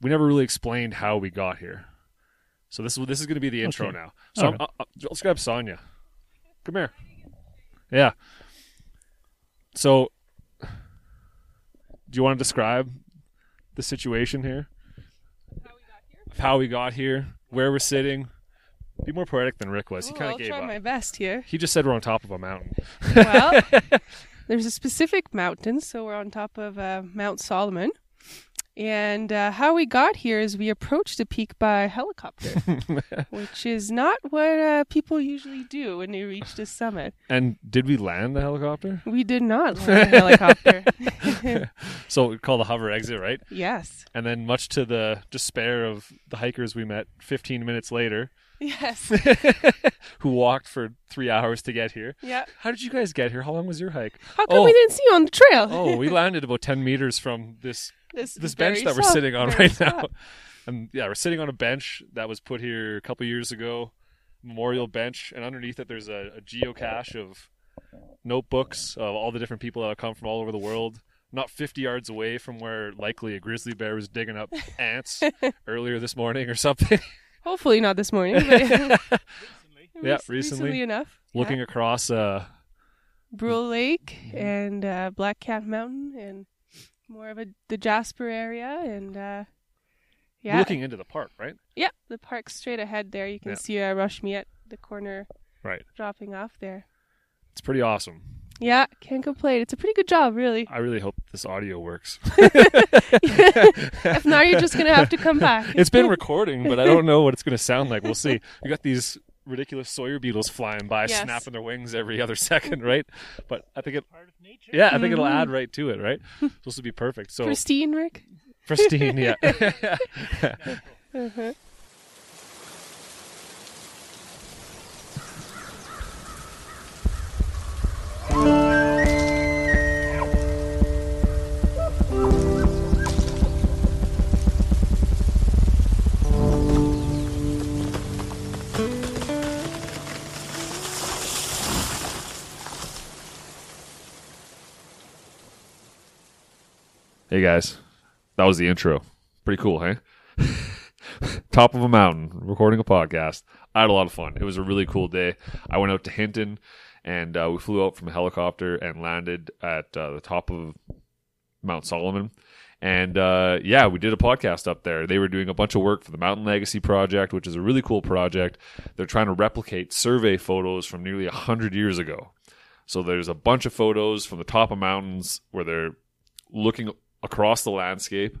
we never really explained how we got here. So this is this is going to be the intro Okay. now. So All right. uh, uh, let's grab Sonia. Come here. Yeah. So, do you want to describe the situation here? Of how we got here, where we're sitting. Be more poetic than Rick was. He Ooh, kind I'll of gave try up. my best here. He just said we're on top of a mountain. Well, there's a specific mountain, so we're on top of uh, Mount Solomon. And uh, how we got here is we approached the peak by helicopter, which is not what uh, people usually do when they reach the summit. And did we land the helicopter? We did not land the helicopter. So we call the hover exit, right? yes. And then, much to the despair of the hikers we met 15 minutes later, Yes. who walked for three hours to get here. Yeah. How did you guys get here? How long was your hike? How come Oh. we didn't see you on the trail? Oh, we landed about 10 meters from this this this bench that we're soft- sitting on right now. And yeah, we're sitting on a bench that was put here a couple years ago, memorial bench, and underneath it there's a, a geocache of notebooks of all the different people that have come from all over the world. Not 50 yards away from where likely a grizzly bear was digging up ants earlier this morning or something. Hopefully not this morning. But Yeah, rec- recently. recently enough. Looking yeah. across uh, Brule Lake Mm-hmm. and uh, Black Cat Mountain and more of a the Jasper area and uh, yeah, looking into the park, right? yeah, the park straight ahead there. You can Yeah. see uh, Roche Miette at the corner Right. dropping off there. It's pretty awesome. Yeah, can't complain. It's a pretty good job, really. I really hope this audio works. if not, you're just gonna have to come back. it's been recording, but I don't know what it's going to sound like. We'll see. We got these ridiculous Sawyer beetles flying by, Yes. snapping their wings every other second, right? But I think it, yeah, I think it'll Mhm. add right to it, right? Supposed to be perfect. So Pristine, Rick. pristine, yeah. Uh-huh. Hey guys, that was the intro. Pretty cool, hey? Top of a mountain, recording a podcast. I had a lot of fun. It was a really cool day. I went out to Hinton, and uh, we flew out from a helicopter and landed at uh, the top of Mount Solomon. And uh, yeah, we did a podcast up there. They were doing a bunch of work for the Mountain Legacy Project, which is a really cool project. They're trying to replicate survey photos from nearly 100 years ago. So there's a bunch of photos from the top of mountains where they're looking across the landscape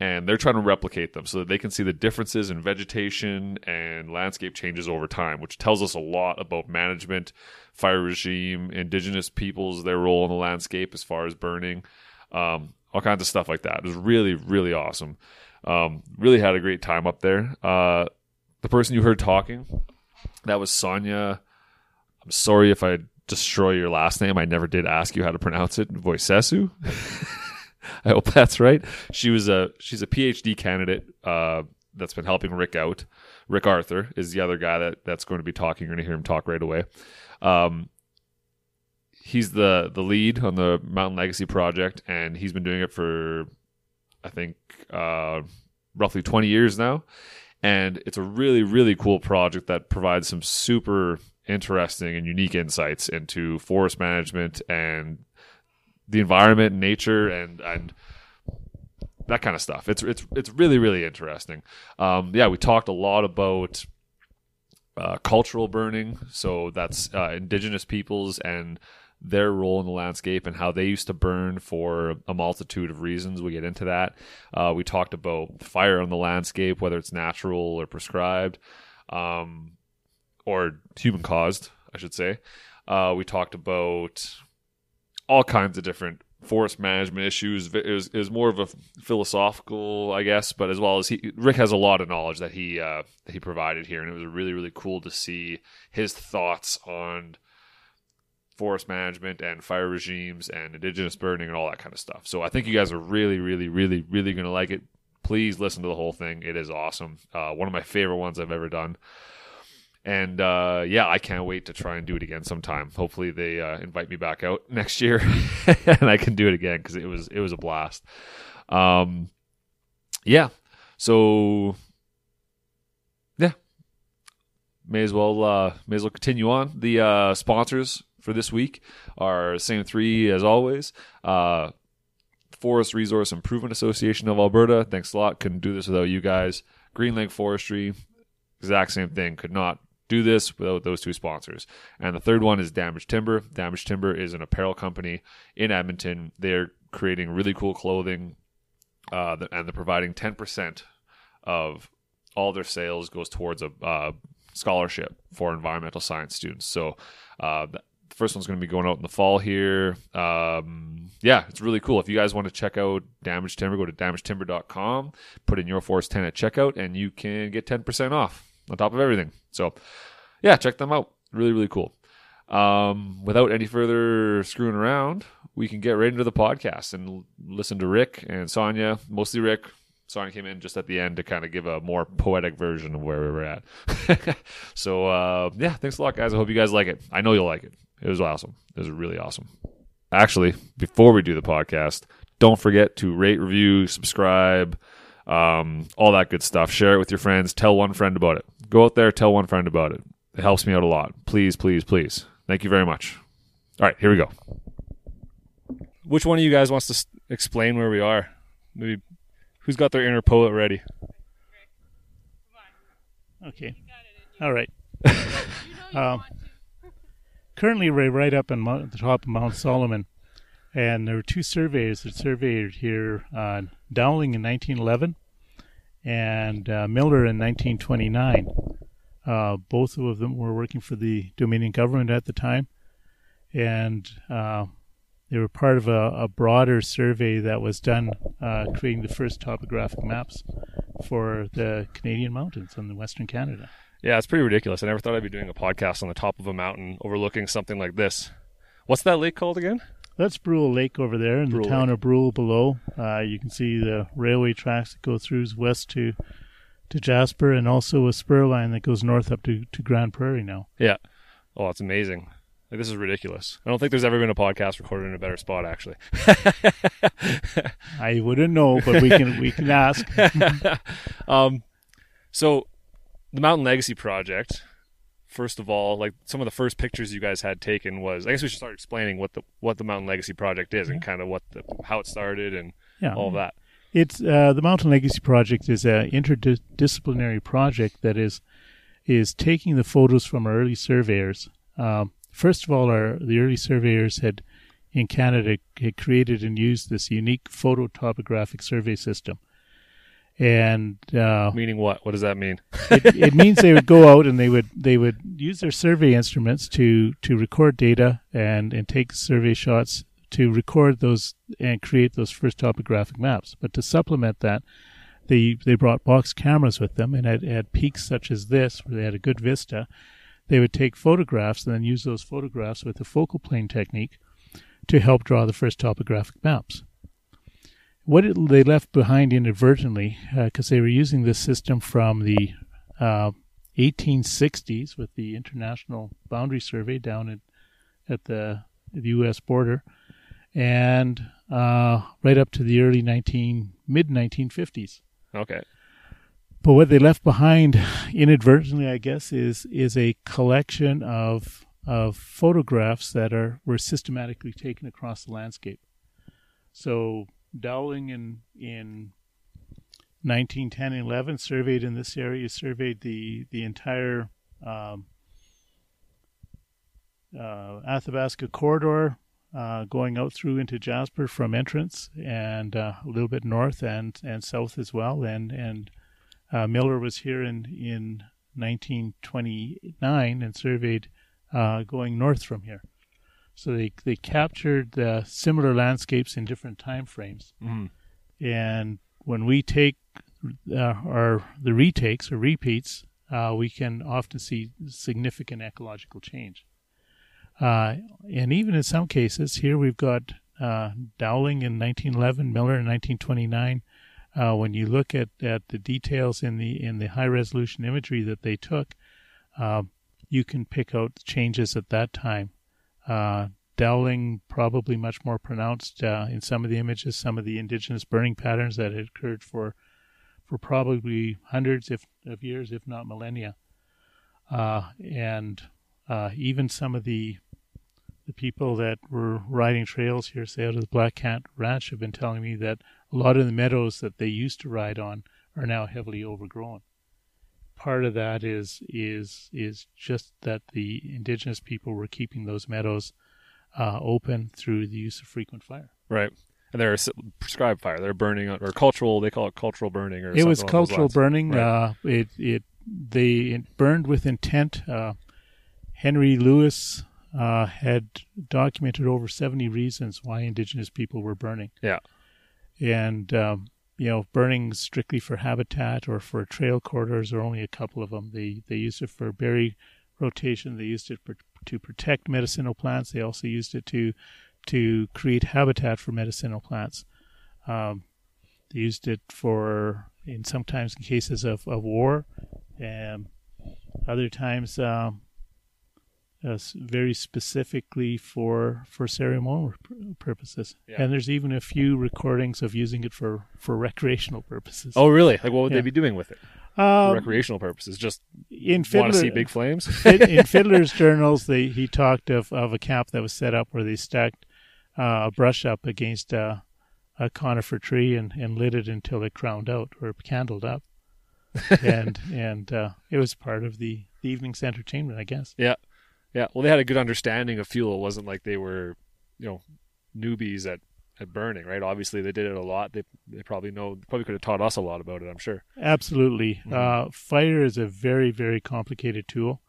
and they're trying to replicate them so that they can see the differences in vegetation and landscape changes over time, which tells us a lot about management, fire regime, indigenous peoples, their role in the landscape as far as burning, um, all kinds of stuff like that. It was really, really awesome. Um, really had a great time up there. Uh, the person you heard talking, that was Sonia. I'm sorry if I destroy your last name. I never did ask you how to pronounce it. Voicesu. I hope that's right. She was a she's a PhD candidate uh, that's been helping Rick out. Rick Arthur is the other guy that that's going to be talking. You're going to hear him talk right away. Um, he's the the lead on the Mountain Legacy project, and he's been doing it for I think uh, roughly 20 years now. And it's a really really cool project that provides some super interesting and unique insights into forest management and the environment and nature and and that kind of stuff. It's it's it's really really interesting. Um, yeah, we talked a lot about uh, cultural burning, so that's uh, indigenous peoples and their role in the landscape and how they used to burn for a multitude of reasons. We get into that. Uh, we talked about fire on the landscape, whether it's natural or prescribed, um, or human caused, I should say. Uh, we talked about all kinds of different forest management issues. It was, it was more of a philosophical, I guess, but as well as he, Rick has a lot of knowledge that he uh, that he provided here, and it was really really cool to see his thoughts on forest management and fire regimes and indigenous burning and all that kind of stuff. So I think you guys are really really really really going to like it. Please listen to the whole thing. It is awesome. Uh, one of my favorite ones I've ever done. And uh, yeah, I can't wait to try and do it again sometime. Hopefully, they uh, invite me back out next year, and I can do it again because it was it was a blast. Um, yeah. So yeah, may as well uh, may as well continue on. The uh, sponsors for this week are same three as always. Uh, Forest Resource Improvement Association of Alberta. Thanks a lot. Couldn't do this without you guys. Green Lake Forestry, exact same thing. Could not do this without those two sponsors. And the third one is Damage Timber. Damage Timber is an apparel company in Edmonton. They're creating really cool clothing, uh, and they're providing 10% of all their sales goes towards a uh, scholarship for environmental science students. So uh, the first one's going to be going out in the fall here. Um, yeah, it's really cool. If you guys want to check out Damage Timber, go to damagetimber.com, put in your Force 10 at checkout, and you can get 10% off on top of everything. So yeah, check them out. Really, really cool. Um, without any further screwing around, we can get right into the podcast and listen to Rick and Sonia, mostly Rick. Sonia came in just at the end to kind of give a more poetic version of where we were at. so, uh, yeah, thanks a lot, guys. I hope you guys like it. I know you'll like it. It was awesome. It was really awesome. Actually, before we do the podcast, don't forget to rate, review, subscribe, um, all that good stuff. Share it with your friends. Tell one friend about it. Go out there, tell one friend about it. It helps me out a lot. Please, please, please. Thank you very much. All right, here we go. Which one of you guys wants to s- explain where we are? Maybe who's got their inner poet ready? Okay. All right. um, currently, we're right up on Mount, the top of Mount Solomon, and there were two surveyors that surveyed here: uh, Dowling in 1911 and uh, Miller in 1929. Uh, both of them were working for the Dominion government at the time, and uh, they were part of a, a, broader survey that was done, uh, creating the first topographic maps for the Canadian mountains in Western Canada. Yeah, it's pretty ridiculous. I never thought I'd be doing a podcast on the top of a mountain overlooking something like this. What's that lake called again? That's Brule Lake over there in Brule the town Lake. of Brule below. Uh, you can see the railway tracks that go through west to to Jasper and also a spur line that goes north up to, to Grande Prairie now. Yeah. Oh, it's amazing. Like, this is ridiculous. I don't think there's ever been a podcast recorded in a better spot, actually. I wouldn't know, but we can we can ask. um, so the Mountain Legacy Project. First of all, like some of the first pictures you guys had taken was, I guess we should start explaining what the what the Mountain Legacy Project is yeah. and kind of what the how it started and yeah. all that. It's uh, the Mountain Legacy Project is an interdisciplinary project that is is taking the photos from our early surveyors. Um, first of all, our the early surveyors had in Canada had created and used this unique phototopographic survey system. And uh, meaning what? What does that mean? it, it, means they would go out and they would they would use their survey instruments to to record data and and take survey shots to record those and create those first topographic maps. But to supplement that, they they brought box cameras with them, and at, at peaks such as this, where they had a good vista, they would take photographs and then use those photographs with the focal plane technique to help draw the first topographic maps. What it, they left behind inadvertently, because uh, they were using this system from the uh, 1860s with the International Boundary Survey down at, at the, the U.S. border, and uh, right up to the early 19 mid 1950s. Okay. But what they left behind, inadvertently, I guess, is is a collection of of photographs that are were systematically taken across the landscape. So Dowling in in 1910 and 11 surveyed in this area, surveyed the the entire um, uh, Athabasca corridor uh, going out through into Jasper from entrance and uh, a little bit north and, and south as well. And and uh, Miller was here in in 1929 and surveyed uh, going north from here. So they they captured similar landscapes in different time frames. Mm-hmm. And when we take uh, our the retakes or repeats, uh, we can often see significant ecological change. Uh, and even in some cases, here we've got uh, Dowling in 1911, Miller in 1929. Uh, when you look at, at the details in the in the high resolution imagery that they took, uh, you can pick out changes at that time. Uh, Dowling probably much more pronounced uh, in some of the images, some of the indigenous burning patterns that had occurred for for probably hundreds if, of years, if not millennia. Uh, and uh, even some of the the people that were riding trails here, say out of the Black Cat Ranch, have been telling me that a lot of the meadows that they used to ride on are now heavily overgrown. Part of that is is is just that the indigenous people were keeping those meadows uh, open through the use of frequent fire. Right. And they're prescribed fire. They're burning or cultural. They call it cultural burning. Or It was cultural burning. Right. Uh, it it they it burned with intent. Uh, Henry Lewis uh, had documented over seventy reasons why indigenous people were burning. Yeah. and um, you know, burning strictly for habitat or for trail corridors are only a couple of them. They they used it for berry rotation. They used it for, to protect medicinal plants. They also used it to to create habitat for medicinal plants. Um, they used it for, in sometimes in cases of, of war, and other times um, uh, very specifically for for ceremonial purposes. Yeah. And there's even a few recordings of using it for, for recreational purposes. Oh, really? Like, what would Yeah. they be doing with it? Um, recreational purposes. Just in want to see big flames? in, in Fidler's journals, they, he talked of, of a camp that was set up where they stacked uh, a brush up against a, a conifer tree and, and lit it until it crowned out or candled up. and and uh, it was part of the, the evening's entertainment, I guess. Yeah. Yeah. Well, they had a good understanding of fuel. It wasn't like they were, you know, newbies at, at burning, right? Obviously, they did it a lot. They they probably know, probably could have taught us a lot about it, I'm sure. Absolutely. Mhm. Uh, fire is a very, very complicated tool.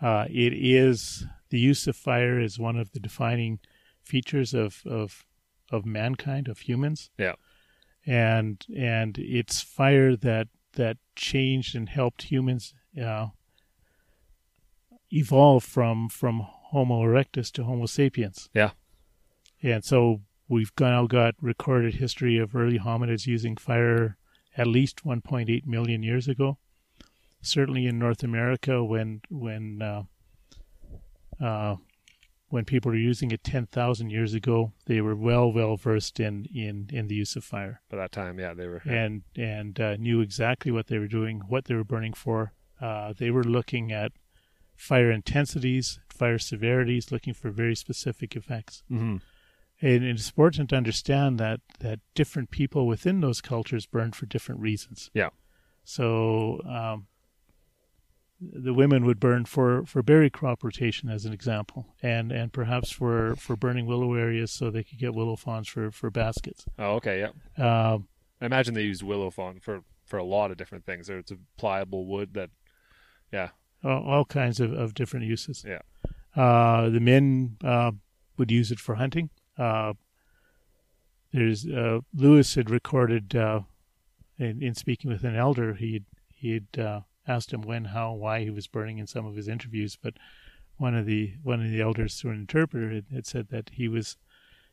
Uh, it is the use of fire is one of the defining features of, of of mankind, of humans. Yeah. And and it's fire that that changed and helped humans uh, evolve from from Homo erectus to Homo sapiens. Yeah. And so we've now got recorded history of early hominids using fire at least 1.8 million years ago. Certainly in North America, when when uh, uh, when people were using it 10,000 years ago, they were well well versed in, in, in the use of fire By that time, yeah, they were. and and uh, knew exactly what they were doing, what they were burning for. Uh, they were looking at fire intensities, fire severities, looking for very specific effects. hmm And it's important to understand that that different people within those cultures burned for different reasons. Yeah. So um, the women would burn for, for berry crop rotation, as an example, and and perhaps for, for burning willow areas so they could get willow fawns for for baskets. Oh, okay, yeah. Um, I imagine they used willow fawn for, for a lot of different things. It's a pliable wood that, yeah, all, kinds of, of different uses. Yeah. Uh, the men uh, would use it for hunting. Uh, there's uh, Lewis had recorded uh, in, in speaking with an elder. He'd he'd uh, asked him when, how, why he was burning in some of his interviews, but one of the one of the elders through an interpreter had, had said that he was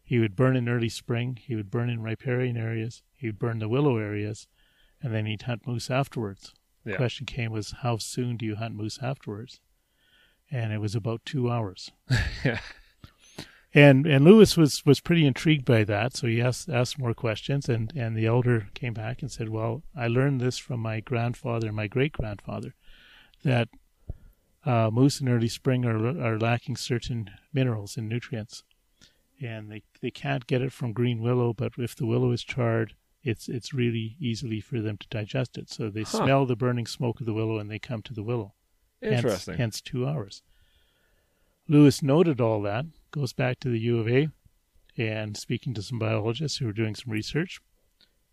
he would burn in early spring. He would burn in riparian areas. He would burn the willow areas, and then he'd hunt moose afterwards yeah. question came was how soon do you hunt moose afterwards and it was about two hours Yeah. and and lewis was was pretty intrigued by that so he asked asked more questions and and the elder came back and said well i learned this from my grandfather and my great grandfather that uh, moose in early spring are are lacking certain minerals and nutrients and they they can't get it from green willow but if the willow is charred it's it's really easily for them to digest it. So they Huh. smell the burning smoke of the willow and they come to the willow. Hence- Interesting. Hence, two hours. Lewis noted all that. Goes back to the U of A, and speaking to some biologists who were doing some research,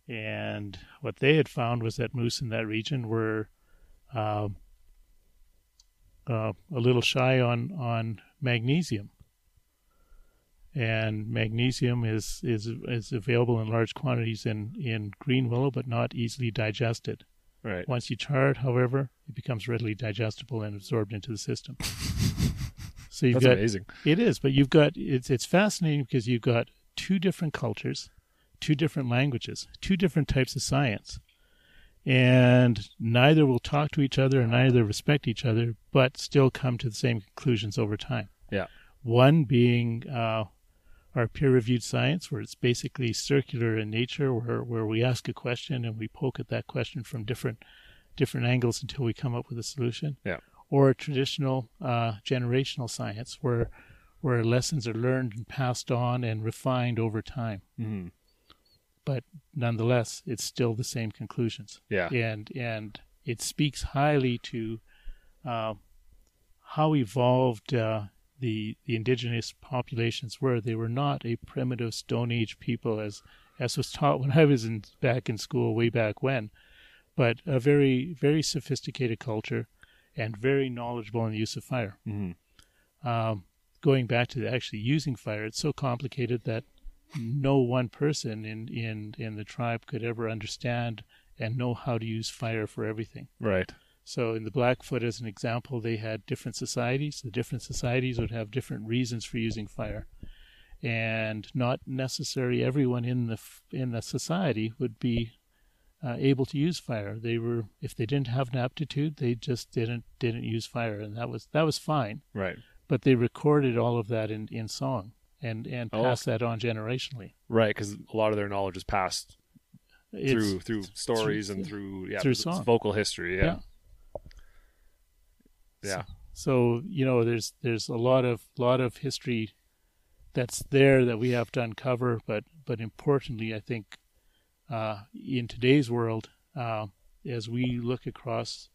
and what they had found was that moose in that region were uh, uh, a little shy on on magnesium. And magnesium is, is is available in large quantities in, in green willow, but not easily digested. Right. Once you char it, however, it becomes readily digestible and absorbed into the system. so you've That's got amazing. it is, but you've got it's it's fascinating because you've got two different cultures, two different languages, two different types of science. And neither will talk to each other and neither respect each other, but still come to the same conclusions over time. Yeah. One being uh, our peer-reviewed science, where it's basically circular in nature, where where we ask a question and we poke at that question from different different angles until we come up with a solution. Yeah. Or traditional uh, generational science, where where lessons are learned and passed on and refined over time. Mm-hmm. But nonetheless, it's still the same conclusions Yeah. and and it speaks highly to uh, how evolved uh, the the indigenous populations were. They were not a primitive Stone Age people, as as was taught when I was in back in school way back when, but a very very sophisticated culture and very knowledgeable in the use of fire. Mm-hmm. Um, going back to actually using fire, it's so complicated that no one person in, in, in the tribe could ever understand and know how to use fire for everything. Right. So, in the Blackfoot, as an example, they had different societies. The different societies would have different reasons for using fire, and not necessarily everyone in the in the society would be uh, able to use fire. They were, if they didn't have an aptitude, they just didn't didn't use fire, and that was that was fine Right. but they recorded all of that in, in song and, and Oh. passed that on generationally. Right. Because a lot of their knowledge is passed It's, through through stories and through yeah through song. vocal history. Yeah. Yeah. So you know, there's there's a lot of lot of history that's there that we have to uncover, but but importantly, I think uh, in today's world, uh, as we look across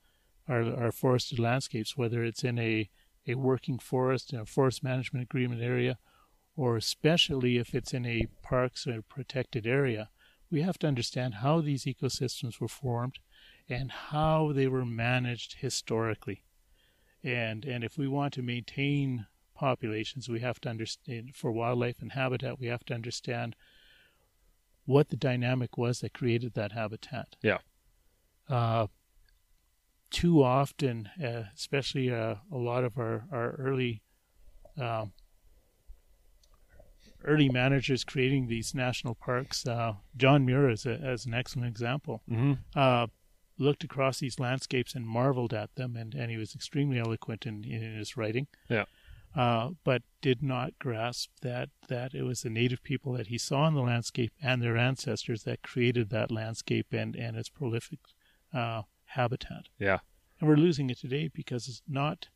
our our forested landscapes, whether it's in a a working forest in a forest management agreement area, or especially if it's in a parks or a protected area, we have to understand how these ecosystems were formed and how they were managed historically. And and if we want to maintain populations, we have to understand for wildlife and habitat, we have to understand what the dynamic was that created that habitat. Yeah. Uh, too often, uh, especially uh, a lot of our our early um, early managers creating these national parks. Uh, John Muir is a, as an excellent example. Mm-hmm. Looked across these landscapes and marveled at them, and, and he was extremely eloquent in, in his writing. Yeah. Uh, but did not grasp that that it was the native people that he saw in the landscape and their ancestors that created that landscape and, and its prolific uh, habitat. Yeah. And we're losing it today because it's not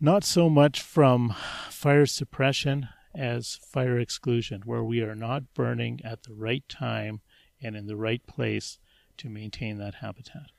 not so much from fire suppression as fire exclusion, where we are not burning at the right time and in the right place to maintain that habitat.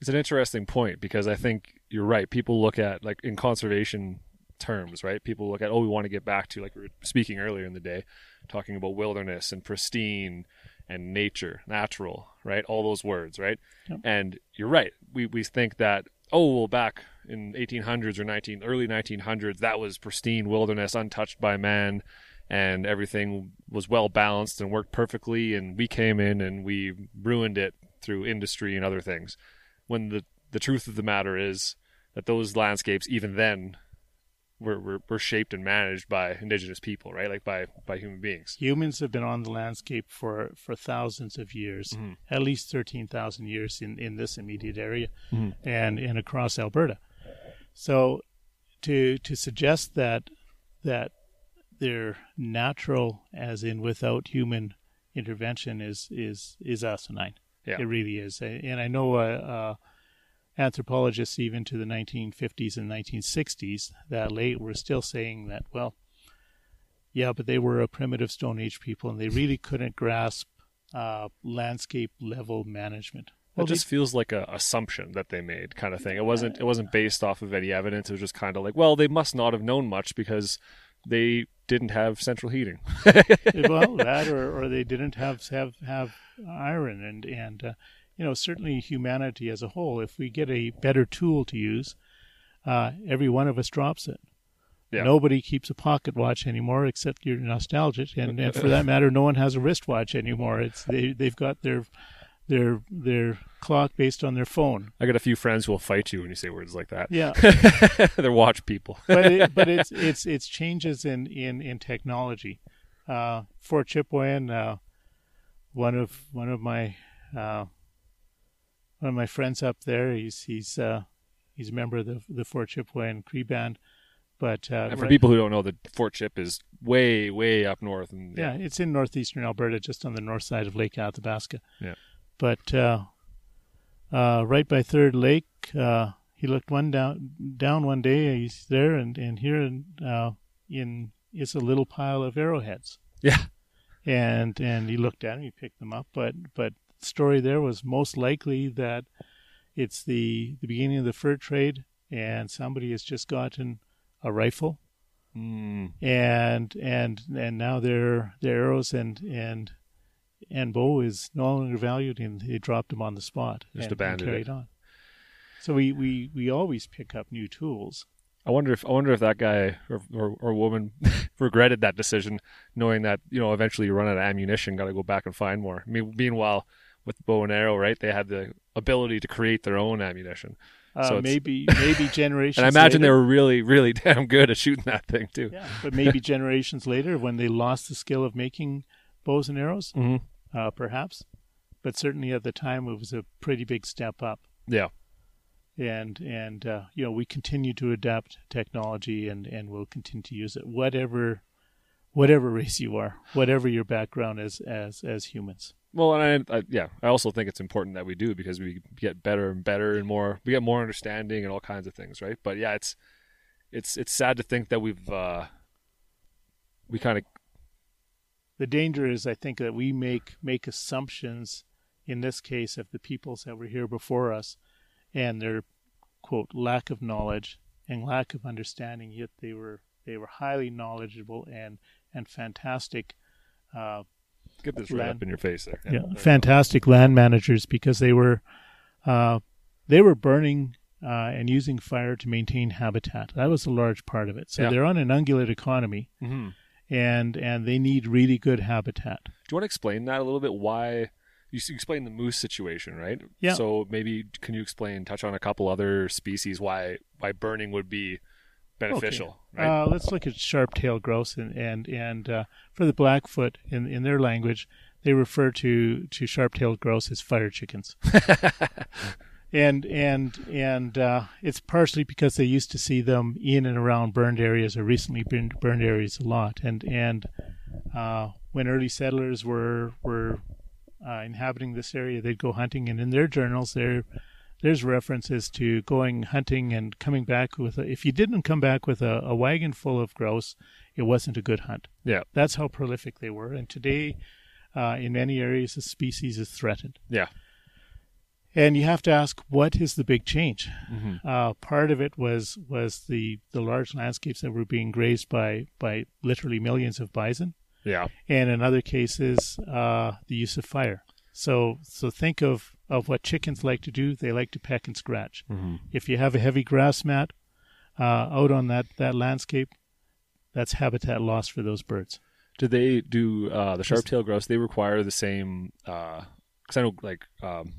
It's an interesting point because I think you're right. People look at like in conservation terms, right? People look at oh, we want to get back to like we were speaking earlier in the day, talking about wilderness and pristine and nature, natural, right? All those words, right? Yep. And you're right. We we think that oh, well, back in 1800s or 19 early 1900s, that was pristine wilderness, untouched by man, and everything was well balanced and worked perfectly. And we came in and we ruined it through industry and other things. When the the truth of the matter is that those landscapes, even then, were, were, were shaped and managed by indigenous people, right? Like by, by human beings. Humans have been on the landscape for, for thousands of years, Mhm. at least 13,000 years in, in this immediate area Mhm. and, and across Alberta. So to to suggest that that they're natural as in without human intervention is is is asinine. Yeah. It really is. And I know uh, uh, anthropologists even to the 1950s and 1960s that late were still saying that well yeah, but they were a primitive Stone Age people, and they really couldn't grasp uh, landscape level management. It just feels like an assumption that they made, kind of thing. It wasn't. It wasn't based off of any evidence. It was just kind of like, well, they must not have known much because they didn't have central heating. well, that or, or they didn't have have have iron, and and uh, you know certainly humanity as a whole. If we get a better tool to use, uh, every one of us drops it. Yeah. Nobody keeps a pocket watch anymore, except you're nostalgic, and, and for that matter, no one has a wristwatch anymore. It's they they've got their their their clock based on their phone. I got a few friends who will fight you when you say words like that. Yeah, They're watch people. but it, but it's it's it's changes in in in technology. Uh, Fort Chipewyan, uh, one of one of my uh, one of my friends up there. He's he's uh, he's a member of the the Fort Chipewyan Cree band. But uh, And for people who don't know, the Fort Chip is way, way up north, and yeah, it's in northeastern Alberta, just on the north side of Lake Athabasca. Yeah. But uh, uh, right by Third Lake, uh, he looked one down down one day. He's there, and and here in, uh, in is a little pile of arrowheads. yeah, and and he looked at them, he picked them up, but but the story there was most likely that it's the the beginning of the fur trade, and somebody has just gotten a rifle, mm, and and and now their their arrows and and and bow is no longer valued, and they dropped them on the spot Just and, and abandoned carried on. So we, we we always pick up new tools. I wonder if I wonder if that guy or or, or woman regretted that decision, knowing that you know eventually you run out of ammunition, got to go back and find more. I mean, meanwhile, with bow and arrow, right, they had the ability to create their own ammunition, Uh, So maybe maybe generations. and I imagine they later- were really, really damn good at shooting that thing too. Yeah, but maybe generations later, when they lost the skill of making bows and arrows, Mm-hmm. uh, perhaps. But certainly at the time, it was a pretty big step up. Yeah, And and uh, you know we continue to adapt technology and and we'll continue to use it whatever whatever race you are, whatever your background is as as humans. Well, and I, I, yeah, I also think it's important that we do because we get better and better and more. We get more understanding and all kinds of things, right? But yeah, it's it's it's sad to think that we've uh, we kind of The danger is, I think, that we make make assumptions. In this case, of the peoples that were here before us, and their quote lack of knowledge and lack of understanding, yet they were they were highly knowledgeable and and fantastic. Uh, get this right up in your face there. yeah, fantastic land managers because they were uh, they were burning uh, and using fire to maintain habitat. That was a large part of it. So Yeah. they're on an ungulate economy, hmm and and they need really good habitat. Do you want to explain that a little bit? Why you s- explain the moose situation, right? Yeah. So maybe can you explain, touch on a couple other species why why burning would be beneficial, right? Uh, let's look at sharp-tailed grouse, and and and uh, for the Blackfoot, in in their language, they refer to to sharp-tailed grouse as fire chickens. and and and uh, it's partially because they used to see them in and around burned areas or recently burned, burned areas a lot, and and uh, when early settlers were were uh, inhabiting this area, they'd go hunting, and in their journals, there there's references to going hunting and coming back with. A, if you didn't come back with a, a wagon full of grouse, it wasn't a good hunt. yeah, That's how prolific they were, and today, uh, in many areas, the species is threatened. yeah, And you have to ask, what is the big change? Mhm. Uh, part of it was was the, the large landscapes that were being grazed by by literally millions of bison, yeah, and in other cases, uh, the use of fire. So so think of of what chickens like to do. They like to peck and scratch. hmm If you have a heavy grass mat uh, out on that that landscape, that's habitat loss for those birds. Do they do uh, the sharp-tailed grouse? They require the same because I know like um,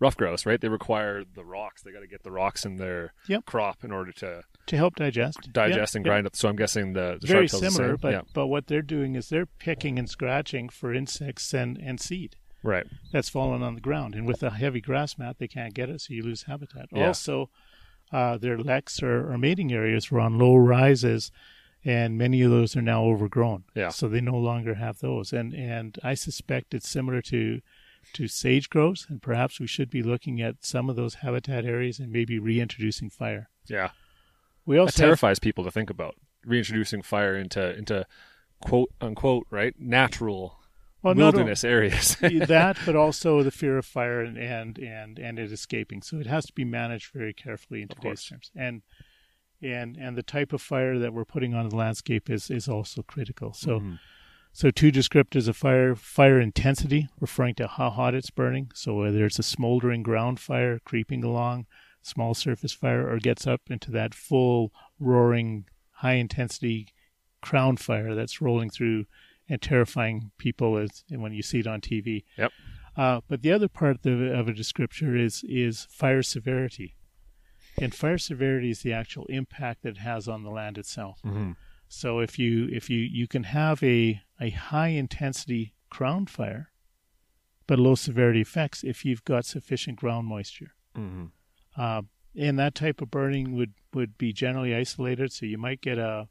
ruffed grouse, right? They require the rocks. They got to get the rocks in their Yep. crop in order to To help digest, digest Yeah, and grind up. So I'm guessing the, the very similar, but yeah, but what they're doing is they're picking and scratching for insects and, and seed right. that's fallen on the ground. And with a heavy grass mat, they can't get it, so you lose habitat. Yeah. Also, uh, their leks or, or mating areas were on low rises, and many of those are now overgrown. Yeah. So they no longer have those. And and I suspect it's similar to to sage grouse, and perhaps we should be looking at some of those habitat areas and maybe reintroducing fire. Yeah, We that also have terrifies people to think about reintroducing fire into into quote unquote right natural well, wilderness areas. that, but also the fear of fire and, and and and it escaping. So it has to be managed very carefully in today's terms. And and and the type of fire that we're putting on the landscape is is also critical. So Mhm. so two descriptors of fire: fire intensity, referring to how hot it's burning. So whether it's a smoldering ground fire creeping along, small surface fire, or gets up into that full roaring high intensity crown fire that's rolling through and terrifying people as when you see it on TV. Yep. Uh, but the other part of, the, of a descriptor is is fire severity, and fire severity is the actual impact that it has on the land itself. Mhm. So if you if you you can have a a high intensity crown fire, but low severity effects if you've got sufficient ground moisture. Mhm. Uh, and that type of burning would would be generally isolated. So you might get a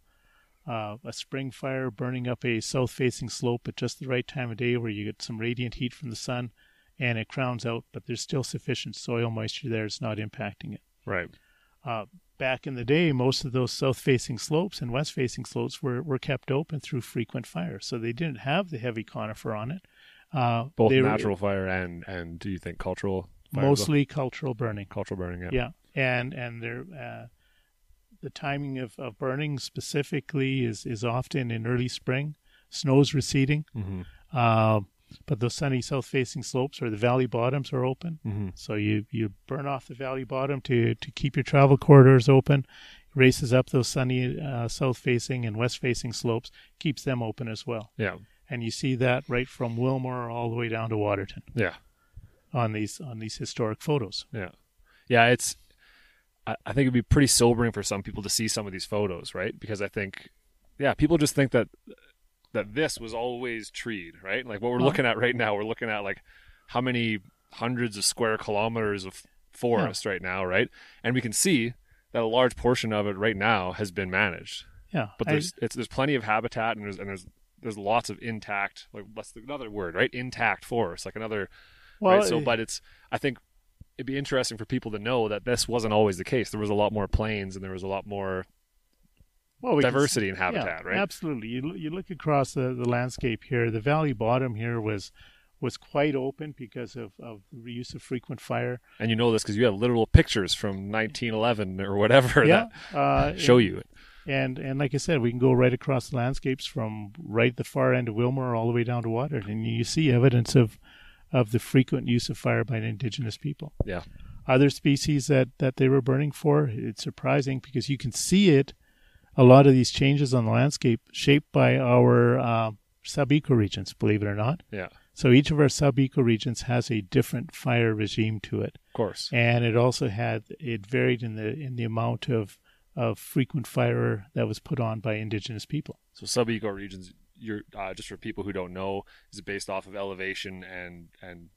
uh, a spring fire burning up a south facing slope at just the right time of day where you get some radiant heat from the sun and it crowns out, but there's still sufficient soil moisture there. It's not impacting it. Right. Uh, back in the day, most of those south facing slopes and west facing slopes were, were kept open through frequent fire. So they didn't have the heavy conifer on it. Uh, Both they were natural fire and and do you think cultural? Mostly cultural burning. cultural burning. Yeah. Yeah, and and they're uh, the timing of, of burning specifically is is often in early spring. Snow's receding, Mm-hmm. uh, but those sunny south facing slopes or the valley bottoms are open. Mm-hmm. So you you burn off the valley bottom to to keep your travel corridors open. Races up those sunny uh, south facing and west facing slopes, keeps them open as well. Yeah. And you see that right from Willmore all the way down to Waterton Yeah. On these on these historic photos. Yeah. Yeah. It's. I, I think it'd be pretty sobering for some people to see some of these photos, right? Because I think, yeah, people just think that that this was always treed, right? Like what we're Well- looking at right now, we're looking at like how many hundreds of square kilometers of forest right now, right? And we can see that a large portion of it right now has been managed. Yeah, But I- there's it's there's plenty of habitat and there's and there's there's lots of intact like what's another word right intact forest like another well, right so uh, but it's I think it'd be interesting for people to know that this wasn't always the case there was a lot more plains and there was a lot more well, we can diversity in habitat yeah, right Absolutely. You you look across the, the landscape here. The valley bottom here was was quite open because of of the use of frequent fire. and you know this because you have literal pictures from 1911 or whatever yeah, uh, that show you it And and like I said, we can go right across the landscapes from right the far end of Willmore all the way down to Waterton, and you see evidence of of the frequent use of fire by indigenous people. yeah Other species that that they were burning for, it's surprising because you can see it. A lot of these changes on the landscape shaped by our uh, sub ecoregions, believe it or not. yeah So each of our sub ecoregions has a different fire regime to it of course and it also had it varied in the in the amount of of frequent fire that was put on by indigenous people. so sub eco you're uh, just for people who don't know is it based off of elevation and and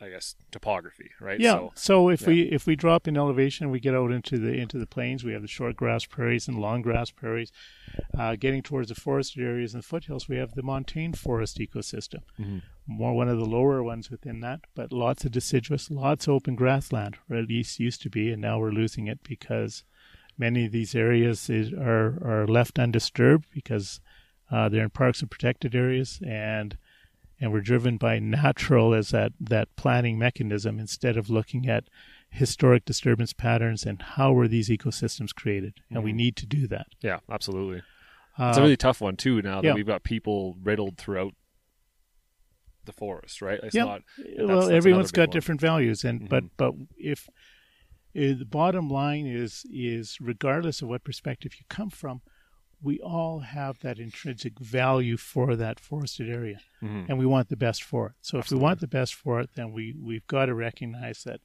I guess topography right Yeah. so So, if yeah. we if we drop in elevation, we get out into the into the plains. We have the short grass prairies and long grass prairies. Uh, getting towards the forested areas and the foothills, we have the montane forest ecosystem. Mhm. More one of the lower ones within that, but lots of deciduous, lots of open grassland, or at least used to be, and now we're losing it because many of these areas is, are are left undisturbed because uh, they're in parks and protected areas and and we're driven by natural as that that planning mechanism instead of looking at historic disturbance patterns and how were these ecosystems created and we Mhm. need to do that yeah absolutely uh, It's a really tough one too. Now that yeah. we've got people riddled throughout the forest, right? It's Yeah. not. well that's everyone's got one. different values and Mhm. but but if uh, the bottom line is is regardless of what perspective you come from we all have that intrinsic value for that forested area Mhm. and we want the best for it. So if we want the best for it, then we we've got to recognize that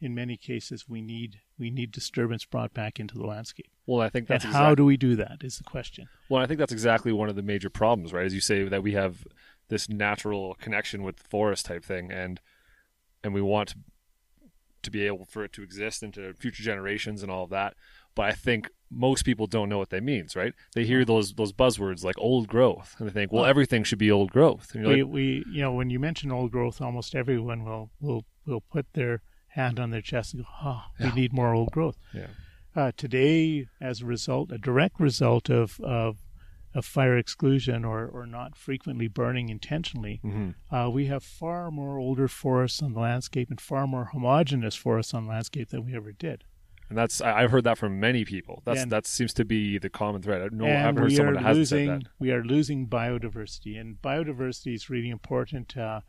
in many cases we need we need disturbance brought back into the landscape. Well, I think that's how exact- do we do that is the question. well. I think that's exactly one of the major problems, right? As you say that we have this natural connection with the forest type thing, and and we want to, to be able for it to exist into future generations and all of that. But I think most people don't know what that means, right? They hear those those buzzwords like old growth, and they think, well, everything should be old growth. We, like, we you know when you mention old growth, almost everyone will will will put their hand on their chest and go, "Oh, Yeah. we need more old growth." yeah, Uh, today, as a result, a direct result of of, of fire exclusion or, or not frequently burning intentionally, hmm uh, we have far more older forests on the landscape and far more homogeneous forests on the landscape than we ever did. And that's I- I've heard that from many people. That's And- that seems to be the common thread. I know. I and haven't heard we someone are that hasn't losing said that. we are losing biodiversity, and biodiversity is really important uh,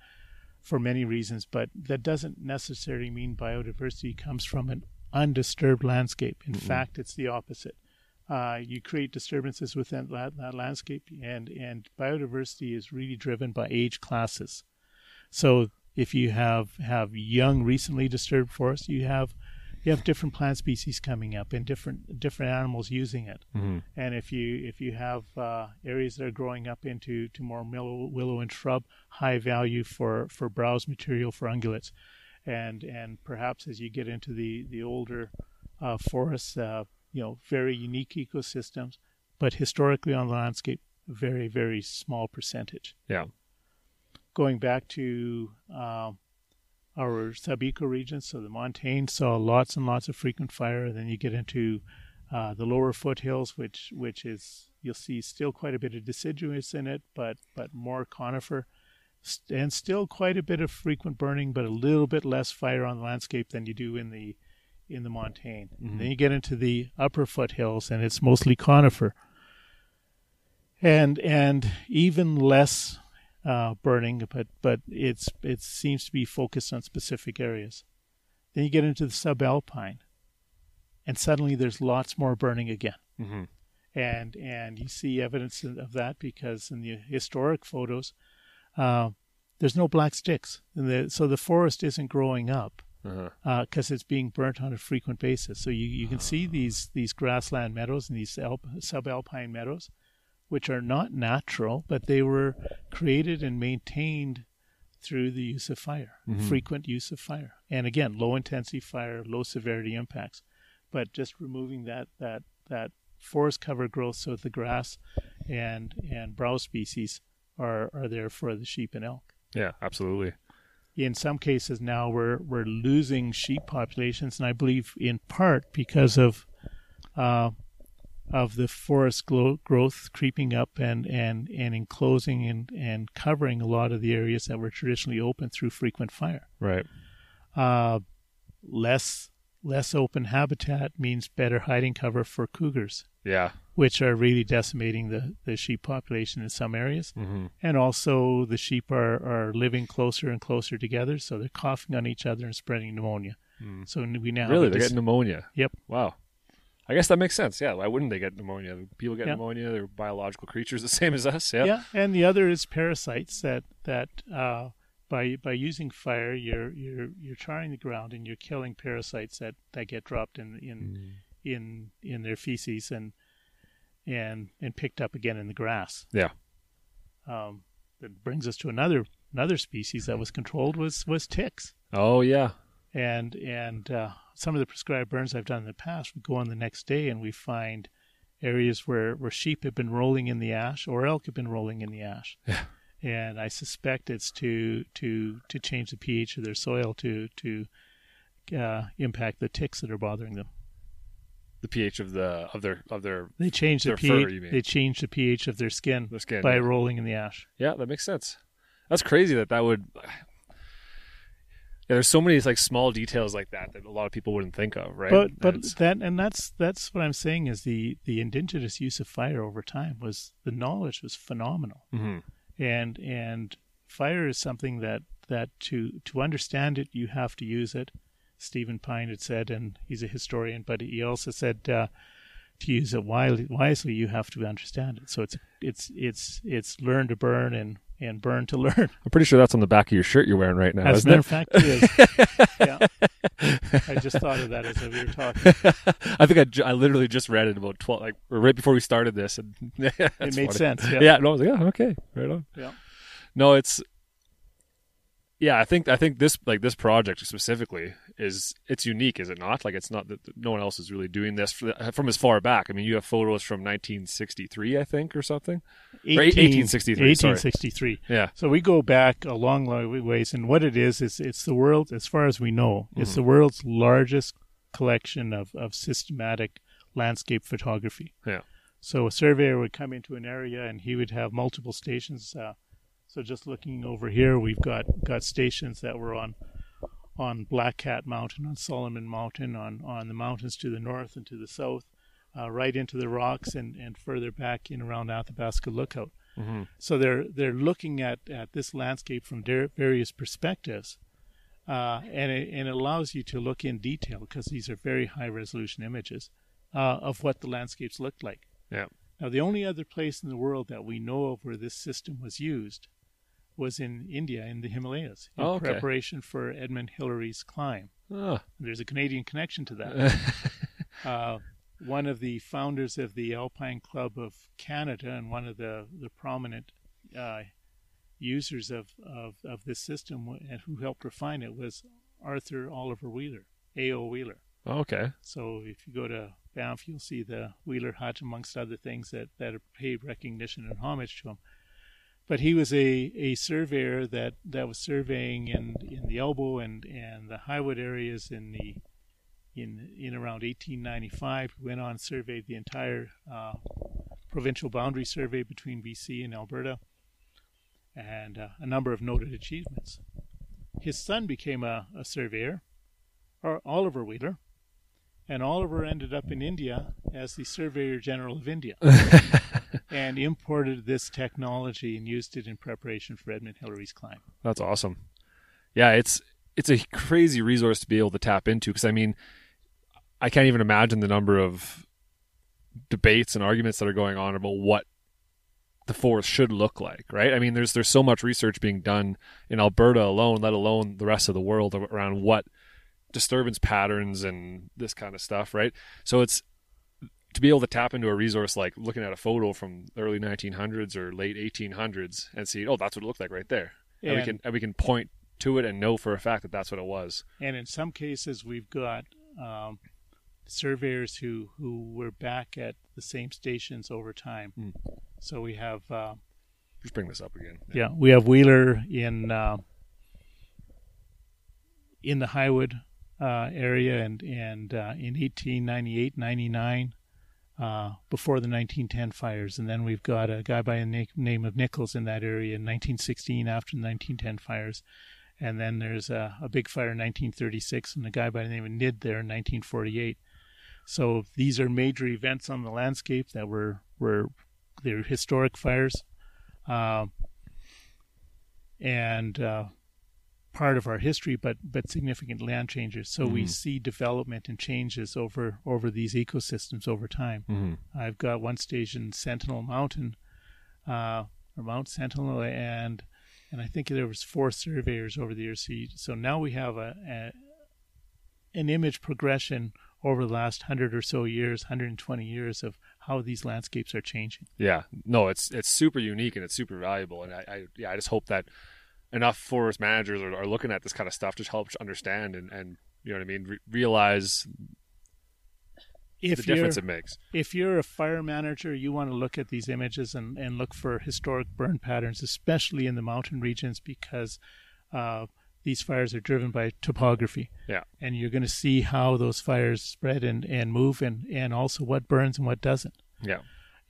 for many reasons. But that doesn't necessarily mean biodiversity comes from an undisturbed landscape. In Mm-mm. fact, it's the opposite. Uh, you create disturbances within that, that landscape, and and biodiversity is really driven by age classes. So if you have have young, recently disturbed forests, you have you have different plant species coming up and different different animals using it. Mm-hmm. And if you if you have uh, areas that are growing up into to more willow, willow and shrub, high value for, for browse material for ungulates, and and perhaps as you get into the the older uh, forests, uh, you know, very unique ecosystems, but historically on the landscape, very, very small percentage. Yeah. Going back to um, our sub-eco regions, so the montane saw lots and lots of frequent fire. Then you get into uh, the lower foothills, which which is you'll see still quite a bit of deciduous in it, but but more conifer, and still quite a bit of frequent burning, but a little bit less fire on the landscape than you do in the in the montane. Then you get into the upper foothills, and it's mostly conifer, and and even less uh, burning, but but it's it seems to be focused on specific areas. Then you get into the subalpine, and suddenly there's lots more burning again Mm-hmm. and and you see evidence of that because in the historic photos, uh, there's no black sticks, and the, so the forest isn't growing up Uh-huh. because it's being burnt on a frequent basis. So you, you can see these these grassland meadows and these alp, subalpine meadows, which are not natural, but they were created and maintained through the use of fire, frequent use of fire, and again, low intensity fire, low severity impacts, but just removing that that that forest cover growth so the grass and and browse species are are there for the sheep and elk. Yeah, absolutely. in some cases now we're we're losing sheep populations, and I believe in part because of uh, of the forest glo- growth creeping up and and and enclosing and and covering a lot of the areas that were traditionally open through frequent fire. Right. Uh, less less open habitat means better hiding cover for cougars, Yeah. which are really decimating the the sheep population in some areas Mm-hmm. and also the sheep are, are living closer and closer together, so they're coughing on each other and spreading pneumonia. So we now Really, have a they dis- get pneumonia. Yep. Wow. I guess that makes sense. Yeah. Why wouldn't they get pneumonia? People get Yeah. pneumonia. They're biological creatures, the same as us. Yeah. yeah, and the other is parasites that that uh, by by using fire, you're you're you're charring the ground and you're killing parasites that, that get dropped in in Mm. in in their feces and and and picked up again in the grass. Yeah. Um, that brings us to another another species that was controlled was was ticks. Oh yeah. and and uh, some of the prescribed burns I've done in the past, we go on the next day and we find areas where, where sheep have been rolling in the ash or elk have been rolling in the ash. Yeah. And I suspect it's to to to change the pH of their soil to to uh, impact the ticks that are bothering them. The pH of the of their of their They change the Their fur, pH. you mean. They change the pH of their skin, their skin. by yeah. rolling in the ash. Yeah, that makes sense. That's crazy that that would. Yeah, there's so many like small details like that that a lot of people wouldn't think of, right? But And but it's- that and that's that's what I'm saying is the the indigenous use of fire over time was the knowledge was phenomenal. Mhm. and and fire is something that that to to understand it you have to use it Stephen Pyne had said and he's a historian but he also said uh, to use it wisely, wisely you have to understand it. So it's it's it's it's learn to burn and and burn to learn. I'm pretty sure that's on the back of your shirt you're wearing right now, as a matter of fact it is. Yeah. I just thought of that as we were talking. I think I, I literally just read it about twelve, like right before we started this, and it made sense yeah, Yeah. no, I was like, yeah, okay, right on. Yeah. No, it's yeah. I think I think this like this project specifically is it's unique, is it not? Like it's not that no one else is really doing this the, from as far back. I mean, you have photos from 1963, I think, or something. Or 1863, sorry. 1863 Yeah. So we go back a long, long ways, and what it is is it's the world, as far as we know, it's Mm-hmm. the world's largest collection of, of systematic landscape photography. Yeah. So a surveyor would come into an area, and he would have multiple stations. Uh, so just looking over here, we've got got stations that were on on Black Cat Mountain, on Solomon Mountain, on on the mountains to the north and to the south, uh, right into the rocks, and and further back in around Athabasca Lookout. Mm-hmm. So they're they're looking at, at this landscape from der- various perspectives, uh, and it, and it allows you to look in detail because these are very high resolution images uh, of what the landscapes looked like. Yeah. Now the only other place in the world that we know of where this system was used was in India in the Himalayas in Oh, okay. preparation for Edmund Hillary's climb. Ah. There's a Canadian connection to that. uh, one of the founders of the Alpine Club of Canada and one of the, the prominent uh, users of, of, of this system and who helped refine it was Arthur Oliver Wheeler, A.O. Wheeler. Okay. So if you go to Banff, you'll see the Wheeler Hut, amongst other things that, that are paid recognition and homage to him. But he was a, a surveyor that, that was surveying in, in the Elbow and, and the Highwood areas in the in in around 1895. He went on surveyed the entire uh, provincial boundary survey between BC and Alberta, and uh, a number of noted achievements. His son became a, a surveyor, or Oliver Wheeler, and Oliver ended up in India as the Surveyor General of India and imported this technology and used it in preparation for Edmund Hillary's climb. That's awesome. Yeah, it's it's a crazy resource to be able to tap into because I mean, I can't even imagine the number of debates and arguments that are going on about what the forest should look like, right? I mean, there's there's so much research being done in Alberta alone, let alone the rest of the world around what disturbance patterns and this kind of stuff, right? So it's to be able to tap into a resource like looking at a photo from the early 1900s or late 1800s and see, oh, that's what it looked like right there, and, and we can and we can point to it and know for a fact that that's what it was. And in some cases, we've got um, surveyors who who were back at the same stations over time. Mm. So we have. Uh, Just bring this up again. Yeah, yeah we have Wheeler in uh, in the Highwood uh, area, and and uh, in 1898, 99. Uh, before the 1910 fires, and then we've got a guy by the name of Nichols in that area in 1916 after the 1910 fires, and then there's a, a, big fire in 1936 and a guy by the name of Nid there in 1948. So these are major events on the landscape that were were they're historic fires, uh, and uh, part of our history, but but significant land changes. So mm-hmm. we see development and changes over over these ecosystems over time. Mm-hmm. I've got one station, Sentinel Mountain, uh, or Mount Sentinel, and and I think there was four surveyors over the years. So now we have a, a an image progression over the last 100 or so years 120 years of how these landscapes are changing yeah no it's it's super unique and it's super valuable and i, I yeah i just hope that enough forest managers are, are, looking at this kind of stuff to help understand and and you know what i mean Re- realize if the difference it makes if you're a fire manager you want to look at these images and and look for historic burn patterns especially in the mountain regions because uh, these fires are driven by topography. Yeah. And you're going to see how those fires spread and, and move and, and also what burns and what doesn't. Yeah.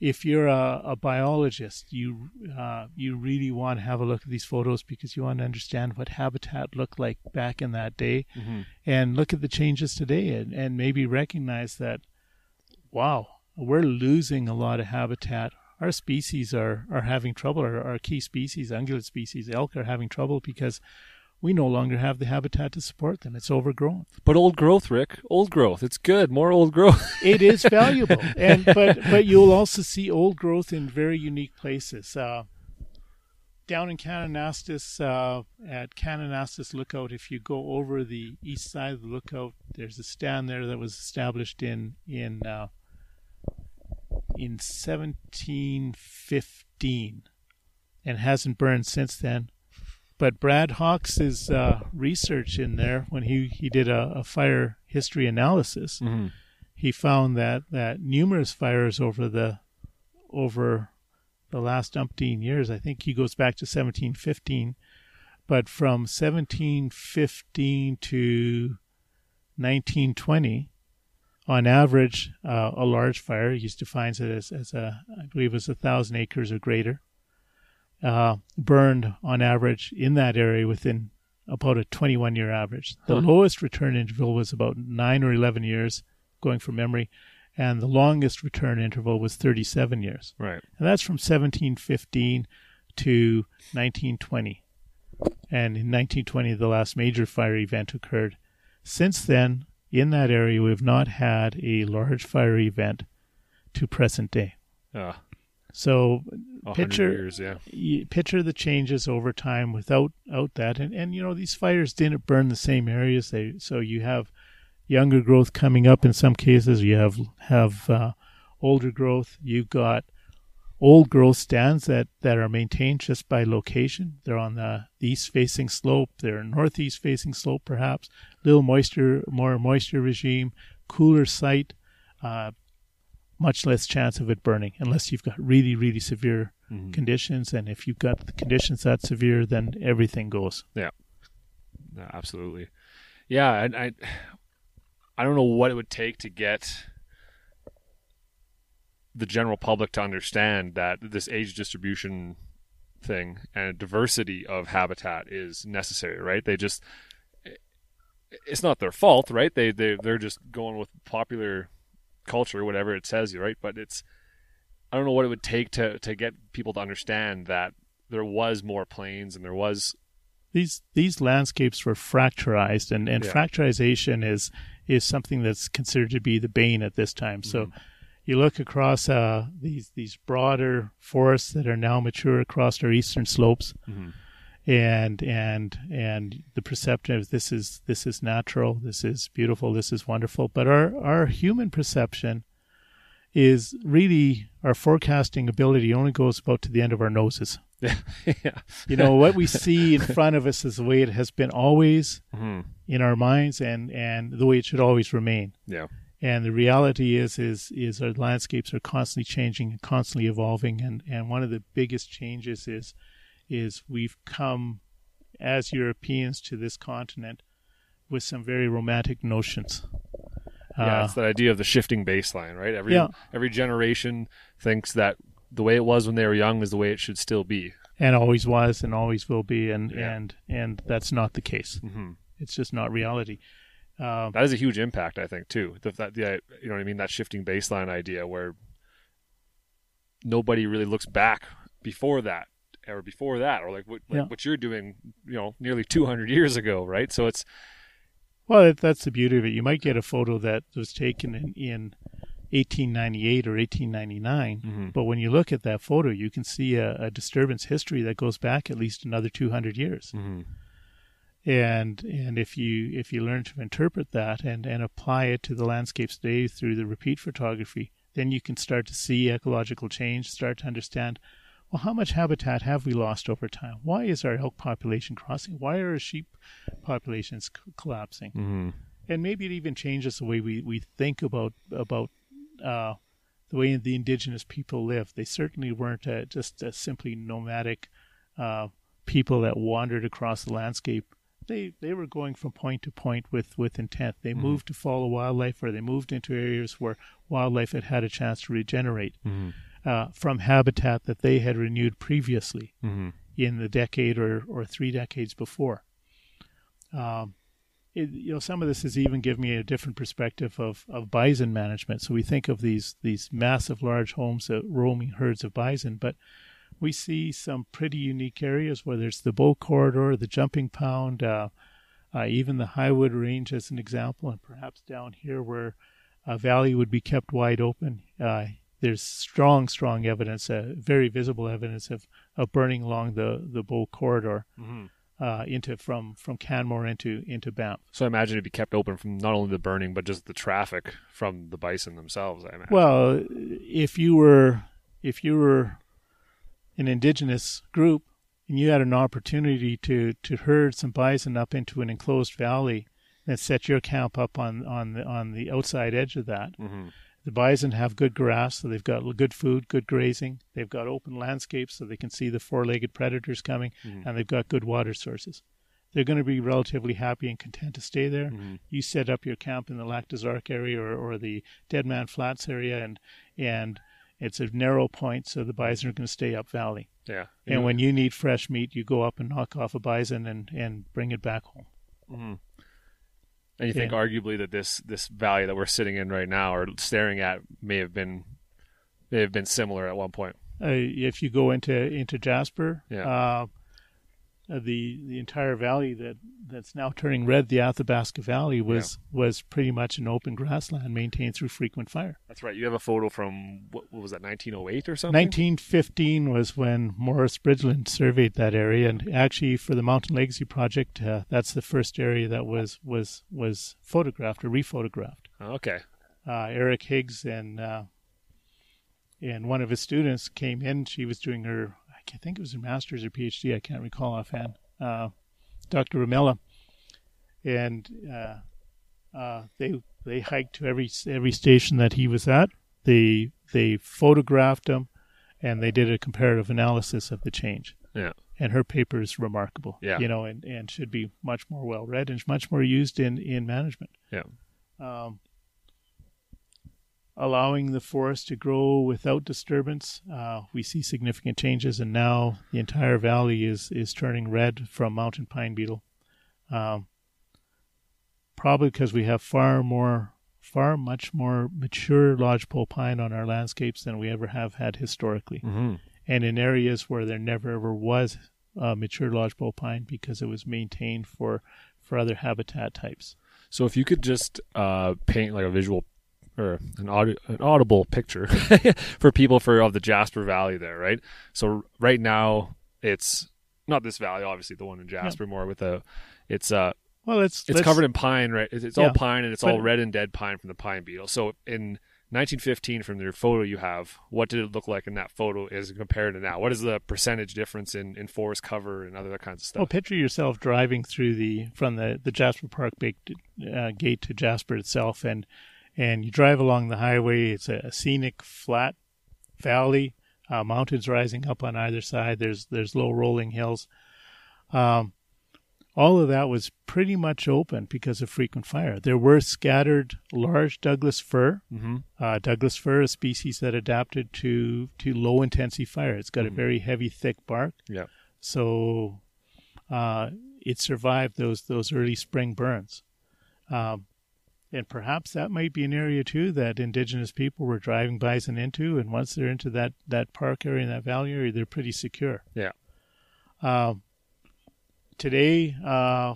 If you're a, a biologist, you uh, you really want to have a look at these photos because you want to understand what habitat looked like back in that day, mm-hmm. and look at the changes today, and, and maybe recognize that, wow, we're losing a lot of habitat. Our species are, are having trouble. Our, our key species, ungulate species, elk, are having trouble because we no longer have the habitat to support them. It's overgrown. But old growth, Rick, old growth. It's good. More old growth. it is valuable, and but but you'll also see old growth in very unique places. Uh, down in Kananaskis, uh, at Kananaskis Lookout, if you go over the east side of the lookout, there's a stand there that was established in in uh, in 1715 and hasn't burned since then but Brad Hawkes' uh, research in there, when he, he did a, a fire history analysis, mm-hmm. he found that, that numerous fires over the over the last umpteen years, I think he goes back to 1715, but from 1715 to 1920, on average, uh, a large fire, he defines it as, as a, I believe it was a thousand acres or greater, uh, burned on average in that area within about a 21 year average. The huh. lowest return interval was about 9 or 11 years, going from memory, and the longest return interval was 37 years. Right. And that's from 1715 to 1920. And in 1920, the last major fire event occurred. Since then, in that area, we have not had a large fire event to present day. Uh. So picture years, yeah. picture the changes over time without out that and and you know these fires didn't burn the same areas they so you have younger growth coming up in some cases you have have uh, older growth you've got old growth stands that, that are maintained just by location. They're on the, the east facing slope. They're northeast facing slope, perhaps. Little moisture, more moisture regime, cooler site, uh, much less chance of it burning unless you've got really, really severe Mhm. conditions. And if you've got the conditions that severe, then everything goes. Yeah, absolutely. Yeah, and I, I don't know what it would take to get the general public to understand that this age distribution thing and diversity of habitat is necessary. Right? They just, it's not their fault, right? They they they're just going with popular culture, whatever it says, you right? But it's, I don't know what it would take to to get people to understand that there was more plains and there was these these landscapes were fracturized and, and Yeah. fracturization is is something that's considered to be the bane at this time. So Mhm. you look across uh, these these broader forests that are now mature across our eastern slopes Mhm. And and and the perception of this is this is natural, this is beautiful, this is wonderful. But our, our human perception is really our forecasting ability only goes about to the end of our noses. yeah. You know, what we see in front of us is the way it has been always Mhm. in our minds and, and the way it should always remain. Yeah. And the reality is is is our landscapes are constantly changing and constantly evolving and, and one of the biggest changes is is we've come as Europeans to this continent with some very romantic notions. Yeah, Uh, it's that idea of the shifting baseline, right? Every Yeah. every generation thinks that the way it was when they were young is the way it should still be. and always was and always will be and, Yeah. and and that's not the case. hmm It's just not reality. Um, That is a huge impact, I think, too. The, that, the, you know what I mean? That shifting baseline idea where nobody really looks back before that or before that or like what, like Yeah. what you're doing, you know, nearly 200 years ago, right? So it's, Well, that's the beauty of it. You might get a photo that was taken in, in 1898 or 1899, Mhm. but when you look at that photo, you can see a, a disturbance history that goes back at least another 200 years. Mhm. And and if you if you learn to interpret that and, and apply it to the landscapes today through the repeat photography, then you can start to see ecological change, start to understand. Well, how much habitat have we lost over time? Why is our elk population crossing? Why are our sheep populations c- collapsing? Mhm. and maybe it even changes the way we, we think about about uh, the way the indigenous people live. They certainly weren't uh, just uh, simply nomadic uh, people that wandered across the landscape. They they were going from point to point with, with intent. They moved to follow wildlife, or they moved into areas where wildlife had had a chance to regenerate Mhm. Uh, from habitat that they had renewed previously Mhm. in the decade or, or three decades before. Um, it, you know, some of this has even given me a different perspective of, of bison management. So we think of these these massive, large homes, uh, roaming herds of bison, but we see some pretty unique areas, whether it's the Bow Corridor, the Jumping Pound, uh, uh, even the Highwood Range as an example, and perhaps down here where a valley would be kept wide open. There's strong, strong evidence, uh, very visible evidence of, of burning along the, the Bow Corridor Mhm. uh, into from from Canmore into into Banff. So I imagine it'd be kept open from not only the burning, but just the traffic from the bison themselves. I imagine. Well, if you were if you were an indigenous group and you had an opportunity to, to herd some bison up into an enclosed valley and set your camp up on on the on the outside edge of that, Mhm. The bison have good grass, so they've got good food, good grazing. They've got open landscapes, so they can see the four-legged predators coming, Mhm. and they've got good water sources. They're going to be relatively happy and content to stay there. Mhm. You set up your camp in the Lac des Arcs area or, or the Dead Man Flats area, and and it's a narrow point, so the bison are going to stay up valley. Yeah. And when you need fresh meat, you go up and knock off a bison and, and bring it back home. Mhm. And you think Yeah. arguably that this this valley that we're sitting in right now or staring at may have been may have been similar at one point. Uh, if you go into into Jasper, Yeah. Uh, the the entire valley that that's now turning red, the Athabasca Valley, was was pretty much an open grassland maintained through frequent fire. That's right. You have a photo from what, what was that 1908 or something? 1915 was when Morris Bridgland surveyed that area, and actually for the Mountain Legacy project, uh, that's the first area that was was was photographed or rephotographed. Okay. Uh, Eric Higgs and uh, and one of his students came in. She was doing her, I think it was her master's or PhD. I can't recall offhand. Uh, Dr. Rhemtulla, and uh, uh, they they hiked to every every station that he was at. They they photographed him, and they did a comparative analysis of the change. Yeah. And her paper is remarkable. Yeah. You know, and, and should be much more well read and much more used in, in management. Yeah. Um, allowing the forest to grow without disturbance, uh, we see significant changes, and now the entire valley is is turning red from mountain pine beetle. Um, probably because we have far more, far much more mature lodgepole pine on our landscapes than we ever have had historically, Mm-hmm. and in areas where there never ever was uh, mature lodgepole pine because it was maintained for for other habitat types. So if you could just uh, paint like a visual or an, audi- an audible picture for people for of the Jasper Valley there, right? So right now it's not this valley, obviously the one in Jasper more with a it's uh Well, it's it's covered in pine, right? It's, it's Yeah. all pine and it's all red and dead pine from the pine beetle. So in 1915, from your photo you have, what did it look like in that photo as compared to now? What is the percentage difference in, in forest cover and other kinds of stuff Well, picture yourself driving through the from the the Jasper Park uh, gate to Jasper itself, and and you drive along the highway. It's a scenic, flat valley, uh, mountains rising up on either side. There's there's low rolling hills. Um, all of that was pretty much open because of frequent fire. There were scattered large Douglas fir. mm-hmm. Uh, Douglas fir, a species that adapted to to low intensity fire. It's got a Mhm. very heavy, thick bark. Yeah. So uh, it survived those those early spring burns. Um, and perhaps that might be an area too that indigenous people were driving bison into, and once they're into that that park area and that valley area, they're pretty secure. Yeah. Um, today, uh,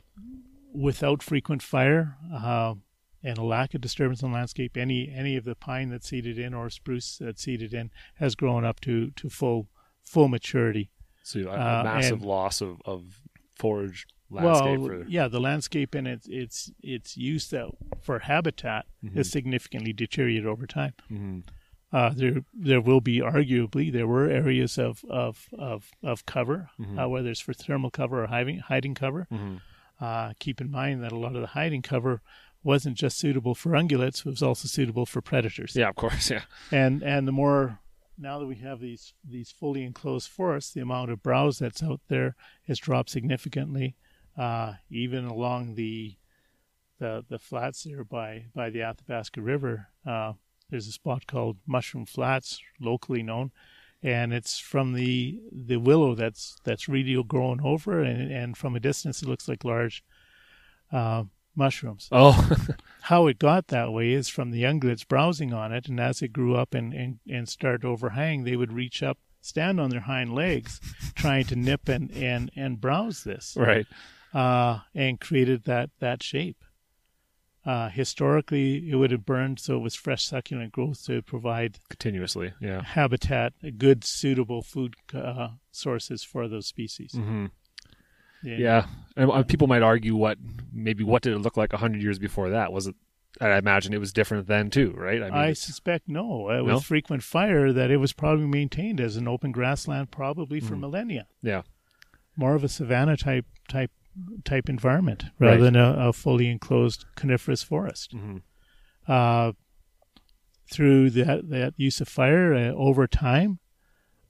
without frequent fire uh, and a lack of disturbance in the landscape, any any of the pine that's seeded in or spruce that's seeded in has grown up to to full full maturity. So a, a Uh, massive and- loss of, of forage landscape. well, for, yeah, the landscape and its its its use that for habitat Mhm. has significantly deteriorated over time. hmm Uh, there there will be arguably there were areas of of of, of cover, Mhm. uh, whether it's for thermal cover or hiding hiding cover. hmm Uh, keep in mind that a lot of the hiding cover wasn't just suitable for ungulates; it was also suitable for predators. Yeah, of course. Yeah. And and the more now that we have these these fully enclosed forests, the amount of browse that's out there has dropped significantly. Uh, even along the the the flats there by by the Athabasca River, uh, there's a spot called Mushroom Flats, locally known, and it's from the the willow that's that's really grown over, and and from a distance it looks like large uh, mushrooms. Oh, how it got that way is from the ungulates browsing on it, and as it grew up and, and, and started to overhang, they would reach up, stand on their hind legs, trying to nip and, and, and browse this, right. Uh, and created that, that shape. Uh, historically, it would have burned so it was fresh succulent growth to provide Continuously. Yeah. habitat, good, suitable food uh, sources for those species. hmm Yeah, and uh, people might argue what maybe what did it look like a hundred years before that? Was it? I imagine it was different then too, right? I mean, I suspect no. Uh, No? With frequent fire, that it was probably maintained as an open grassland, probably for Mhm. millennia. yeah, More of a savanna type type type environment rather Right. than a, a fully enclosed coniferous forest. hmm Uh, through that that use of fire uh, over time,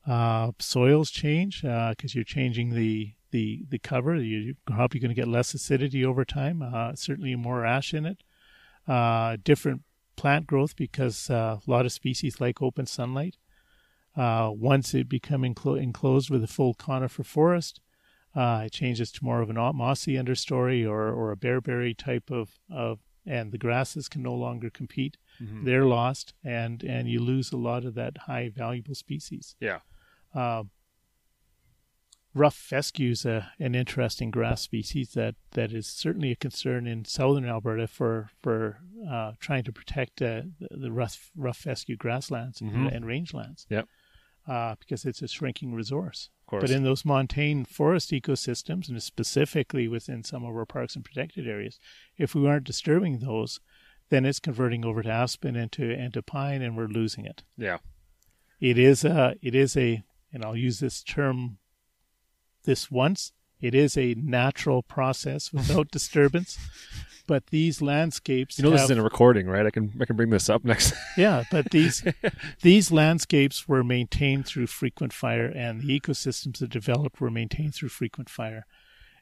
uh, soils change because you're changing the the the cover. You, you're probably going to get less acidity over time. Uh, certainly more ash in it. Uh, different plant growth because uh, a lot of species like open sunlight. Uh, once it become enclo- enclosed with a full conifer forest, uh, it changes to more of an mossy understory or, or a bearberry type of, of, and the grasses can no longer compete. hmm They're lost, and, and you lose a lot of that high valuable species. Yeah. Uh, rough fescue is a, an interesting grass species that, that is certainly a concern in southern Alberta for for uh, trying to protect uh, the, the rough rough fescue grasslands Mhm. and rangelands. Yep. Uh, because it's a shrinking resource. Of course. But in those montane forest ecosystems, and specifically within some of our parks and protected areas, if we aren't disturbing those, then it's converting over to aspen and to, and to pine, and we're losing it. yeah, it is a it is a and I'll use this term this once. It is a natural process without disturbance. But these landscapes, You know, this is in a recording, right? I can I can bring this up next. yeah, but these these landscapes were maintained through frequent fire, and the ecosystems that developed were maintained through frequent fire.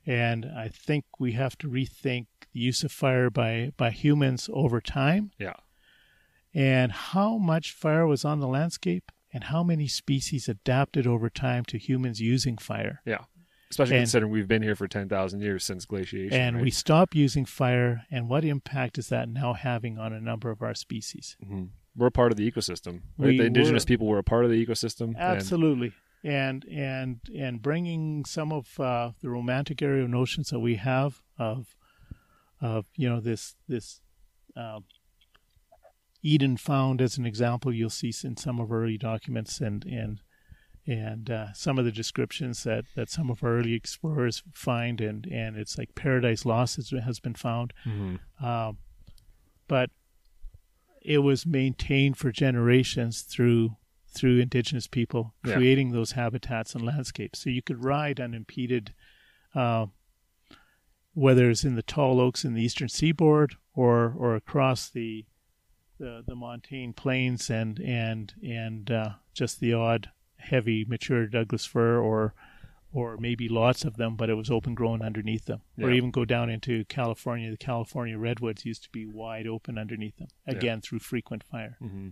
And I think we have to rethink the use of fire by by humans over time, yeah. and how much fire was on the landscape, and how many species adapted over time to humans using fire. Yeah. Especially And- considering we've been here for 10,000 years since glaciation. And right? we stop using fire, and what impact is that now having on a number of our species? Mhm. We're part of the ecosystem. Right? The indigenous were. people were a part of the ecosystem. Absolutely. And and and bringing some of uh, the romantic area notions that we have of of you know this this uh, Eden found as an example you'll see in some of our early documents and and and uh, some of the descriptions that, that some of our early explorers find and, and it's like paradise lost has, has been found Mhm. um, but it was maintained for generations through through indigenous people Yeah. creating those habitats and landscapes. So you could ride unimpeded, uh, whether it's in the tall oaks in the eastern seaboard or or across the the, the montane plains and and and uh, just the odd heavy mature Douglas fir or or maybe lots of them, but it was open grown underneath them. Or even go down into California. The California redwoods used to be wide open underneath them, Yeah. again through frequent fire. hmm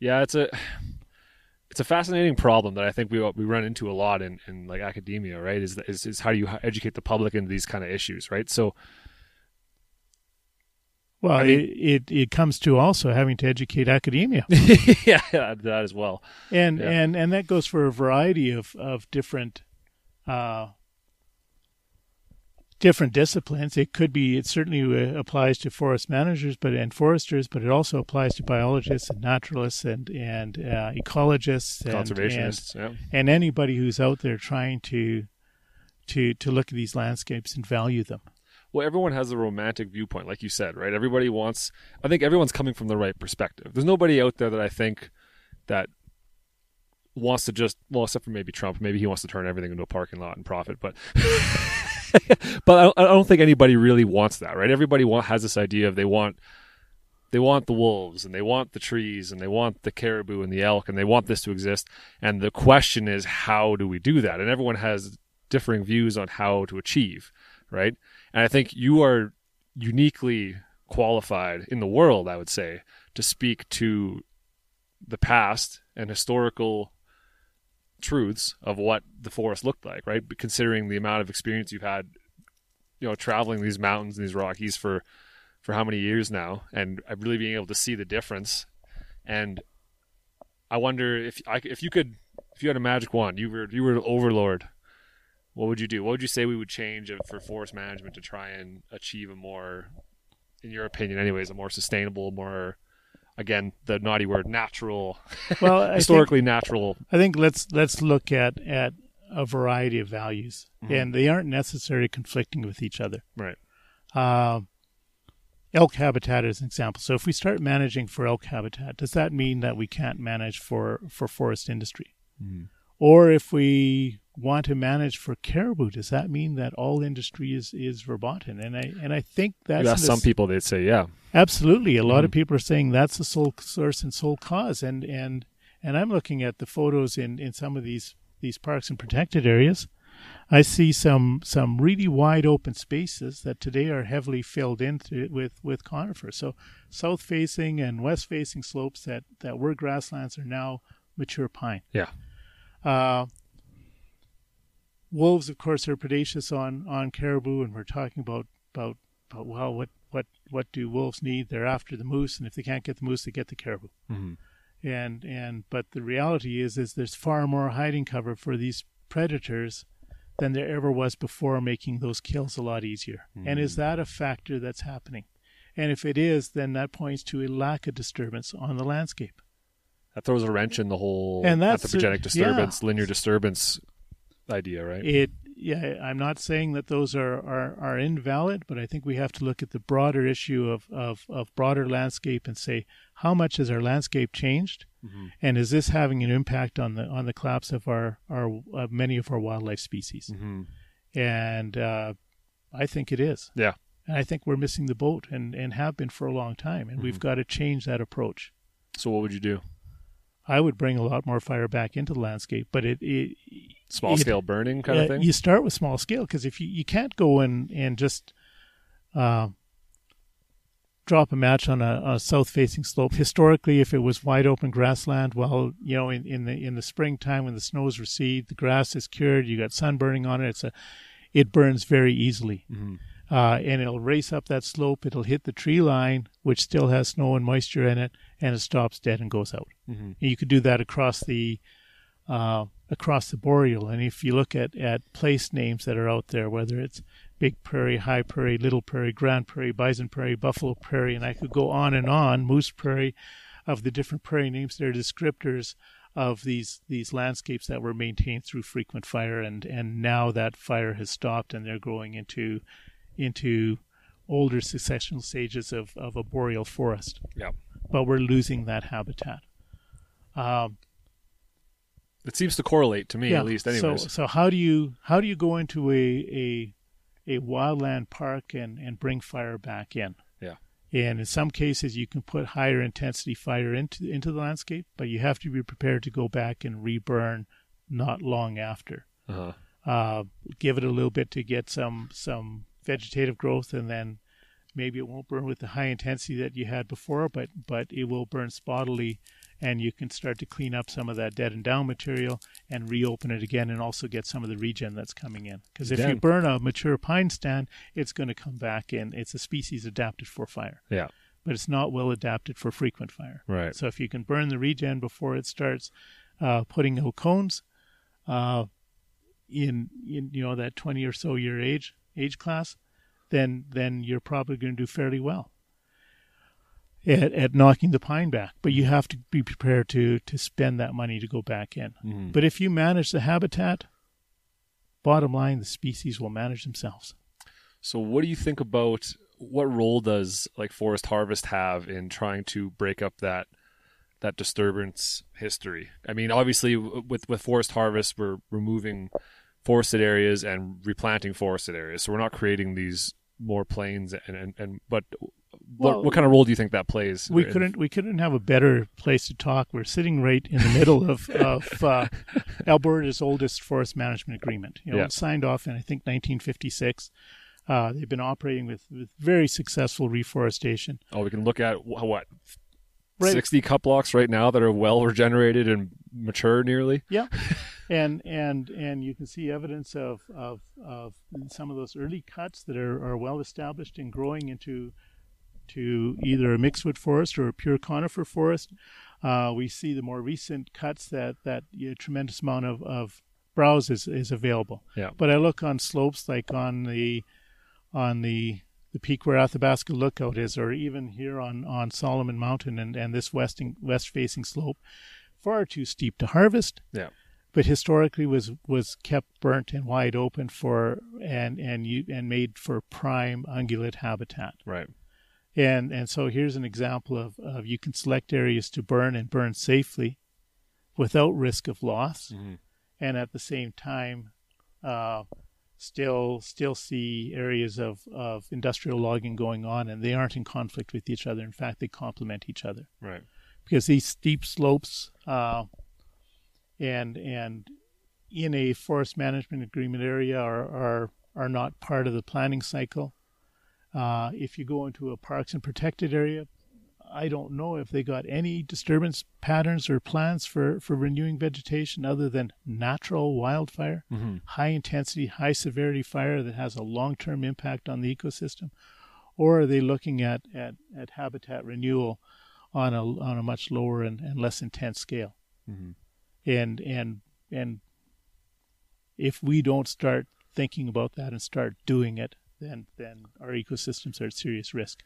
Yeah, it's a it's a fascinating problem that I think we we run into a lot in, in like academia, right? Is, is is how do you educate the public into these kind of issues, right? So Well, I mean- it, it it comes to also having to educate academia, yeah, that as well. and Yeah. and and that goes for a variety of of different. Uh, different disciplines it could be it certainly uh, applies to forest managers but and foresters but it also applies to biologists and naturalists and and uh, ecologists and, and Conservationists, yeah. and anybody who's out there trying to to to look at these landscapes and value them. Well, everyone has a romantic viewpoint, like you said, right? Everybody wants. I think everyone's coming from the right perspective. There's nobody out there that I think that wants to just well, except for maybe Trump. Maybe he wants to turn everything into a parking lot and profit, but. but I, don't think anybody really wants that, right? Everybody want, has this idea of they want they want the wolves and they want the trees and they want the caribou and the elk and they want this to exist. And the question is, how do we do that? And everyone has differing views on how to achieve, right? And I think you are uniquely qualified in the world, I would say, to speak to the past and historical truths of what the forest looked like, right? Considering the amount of experience you've had, you know, traveling these mountains and these Rockies for for how many years now, and really being able to see the difference. And I wonder if I, if you could, if you had a magic wand, you were you were overlord. What would you do? What would you say we would change for forest management to try and achieve a more, in your opinion, anyways, a more sustainable, more, again, the naughty word, natural, Well, I think, historically natural. I think let's let's look at at a variety of values, Mhm. and they aren't necessarily conflicting with each other. Right. Uh, elk habitat is an example. So if we start managing for elk habitat, does that mean that we can't manage for for forest industry? Or if we want to manage for caribou, does that mean that all industry is, is verboten? And I and I think that's You ask the some people, they'd say, yeah. Absolutely, a lot of Mhm. people are saying that's the sole source and sole cause, and and and I'm looking at the photos in in some of these these parks and protected areas. I see some some really wide open spaces that today are heavily filled in with with conifers. So south facing and west facing slopes that that were grasslands are now mature pine. Yeah. Uh, wolves, of course, are predaceous on on caribou, and we're talking about about about well, what what what do wolves need? They're after the moose, and if they can't get the moose, they get the caribou. Mm-hmm. And and but the reality is is there's far more hiding cover for these predators than there ever was before, making those kills a lot easier. And is Mm. that a factor that's happening? And if it is, then that points to a lack of disturbance on the landscape. That throws a wrench in the whole And that's a- anthropogenic yeah. disturbance, linear disturbance idea, right? It yeah, I'm not saying that those are, are, are invalid, but I think we have to look at the broader issue of, of, of broader landscape and say how much has our landscape changed and is this having an impact on the on the collapse of our our uh, many of our wildlife species? Mm-hmm. And uh, I think it is. Yeah. And I think we're missing the boat, and and have been for a long time, and we've got to change that approach. So what would you do? I would bring a lot more fire back into the landscape, but it, it Small scale burning kind uh, of thing. You start with small scale because if you, you can't go in and just uh, drop a match on a, a south facing slope. Historically, if it was wide open grassland, well, you know, in, in the in the springtime when the snows recede, the grass is cured. You got sun burning on it. It's a it burns very easily. Mhm. Uh, and it'll race up that slope. It'll hit the tree line, which still has snow and moisture in it, and it stops dead and goes out. Mhm. And you could do that across the uh, across the boreal. And if you look at, at place names that are out there, whether it's Big Prairie, High Prairie, Little Prairie, Grand Prairie, Bison Prairie, Buffalo Prairie, and I could go on and on, Moose Prairie, of the different prairie names, they're descriptors of these these landscapes that were maintained through frequent fire, and and now that fire has stopped, and they're growing into into older successional stages of, of a boreal forest. Yeah. But we're losing that habitat. Um, It seems to correlate to me, at least, anyways. so, so how do you how do you go into a a, a wildland park and, and bring fire back in? Yeah. And in some cases, you can put higher intensity fire into into the landscape, but you have to be prepared to go back and reburn not long after. uh-huh. Uh, give it a little bit to get some some vegetative growth, and then maybe it won't burn with the high intensity that you had before, but but it will burn spottily, and you can start to clean up some of that dead and down material and reopen it again, and also get some of the regen that's coming in. Because if you burn a mature pine stand, it's going to come back in. It's a species adapted for fire, Yeah. but it's not well adapted for frequent fire. Right. So if you can burn the regen before it starts uh, putting out cones, uh, in in you know that twenty or so year age age class, then then you're probably going to do fairly well at, at knocking the pine back. But you have to be prepared to to spend that money to go back in. Mhm. But if you manage the habitat, bottom line, the species will manage themselves. So, what do you think about what role does like forest harvest have in trying to break up that that disturbance history? I mean, obviously, with with forest harvest, we're removing forested areas and replanting forested areas, so we're not creating these more plains and and, and but. What, Well, what kind of role do you think that plays? We couldn't we couldn't have a better place to talk. We're sitting right in the middle of of uh, Alberta's oldest forest management agreement. You know, Yeah. it signed off in I think 1956. Uh, they've been operating with, with very successful reforestation. Oh, we can look at what Right. sixty cut blocks right now that are well regenerated and mature nearly. Yeah, and and and you can see evidence of of, of some of those early cuts that are, are well established and growing into to either a mixedwood forest or a pure conifer forest. Uh, we see the more recent cuts that that you know, tremendous amount of, of browse is, is available. Yeah. But I look on slopes like on the on the the peak where Athabasca Lookout is, or even here on, on Solomon Mountain and, and this westing west facing slope, far too steep to harvest. Yeah. But historically was was kept burnt and wide open for and and you and made for prime ungulate habitat. Right. And and so here's an example of, of you can select areas to burn and burn safely without risk of loss Mhm. and at the same time uh, still still see areas of, of industrial logging going on and they aren't in conflict with each other. In fact they complement each other. Right. Because these steep slopes uh, and and in a forest management agreement area are are, are not part of the planning cycle. Uh, if you go into a parks and protected area, I don't know if they got any disturbance patterns or plans for, for renewing vegetation other than natural wildfire, Mhm. high intensity, high severity fire that has a long term impact on the ecosystem, or are they looking at, at, at habitat renewal on a on a much lower and, and less intense scale? Mhm. And and and if we don't start thinking about that and start doing it, then then our ecosystems are at serious risk.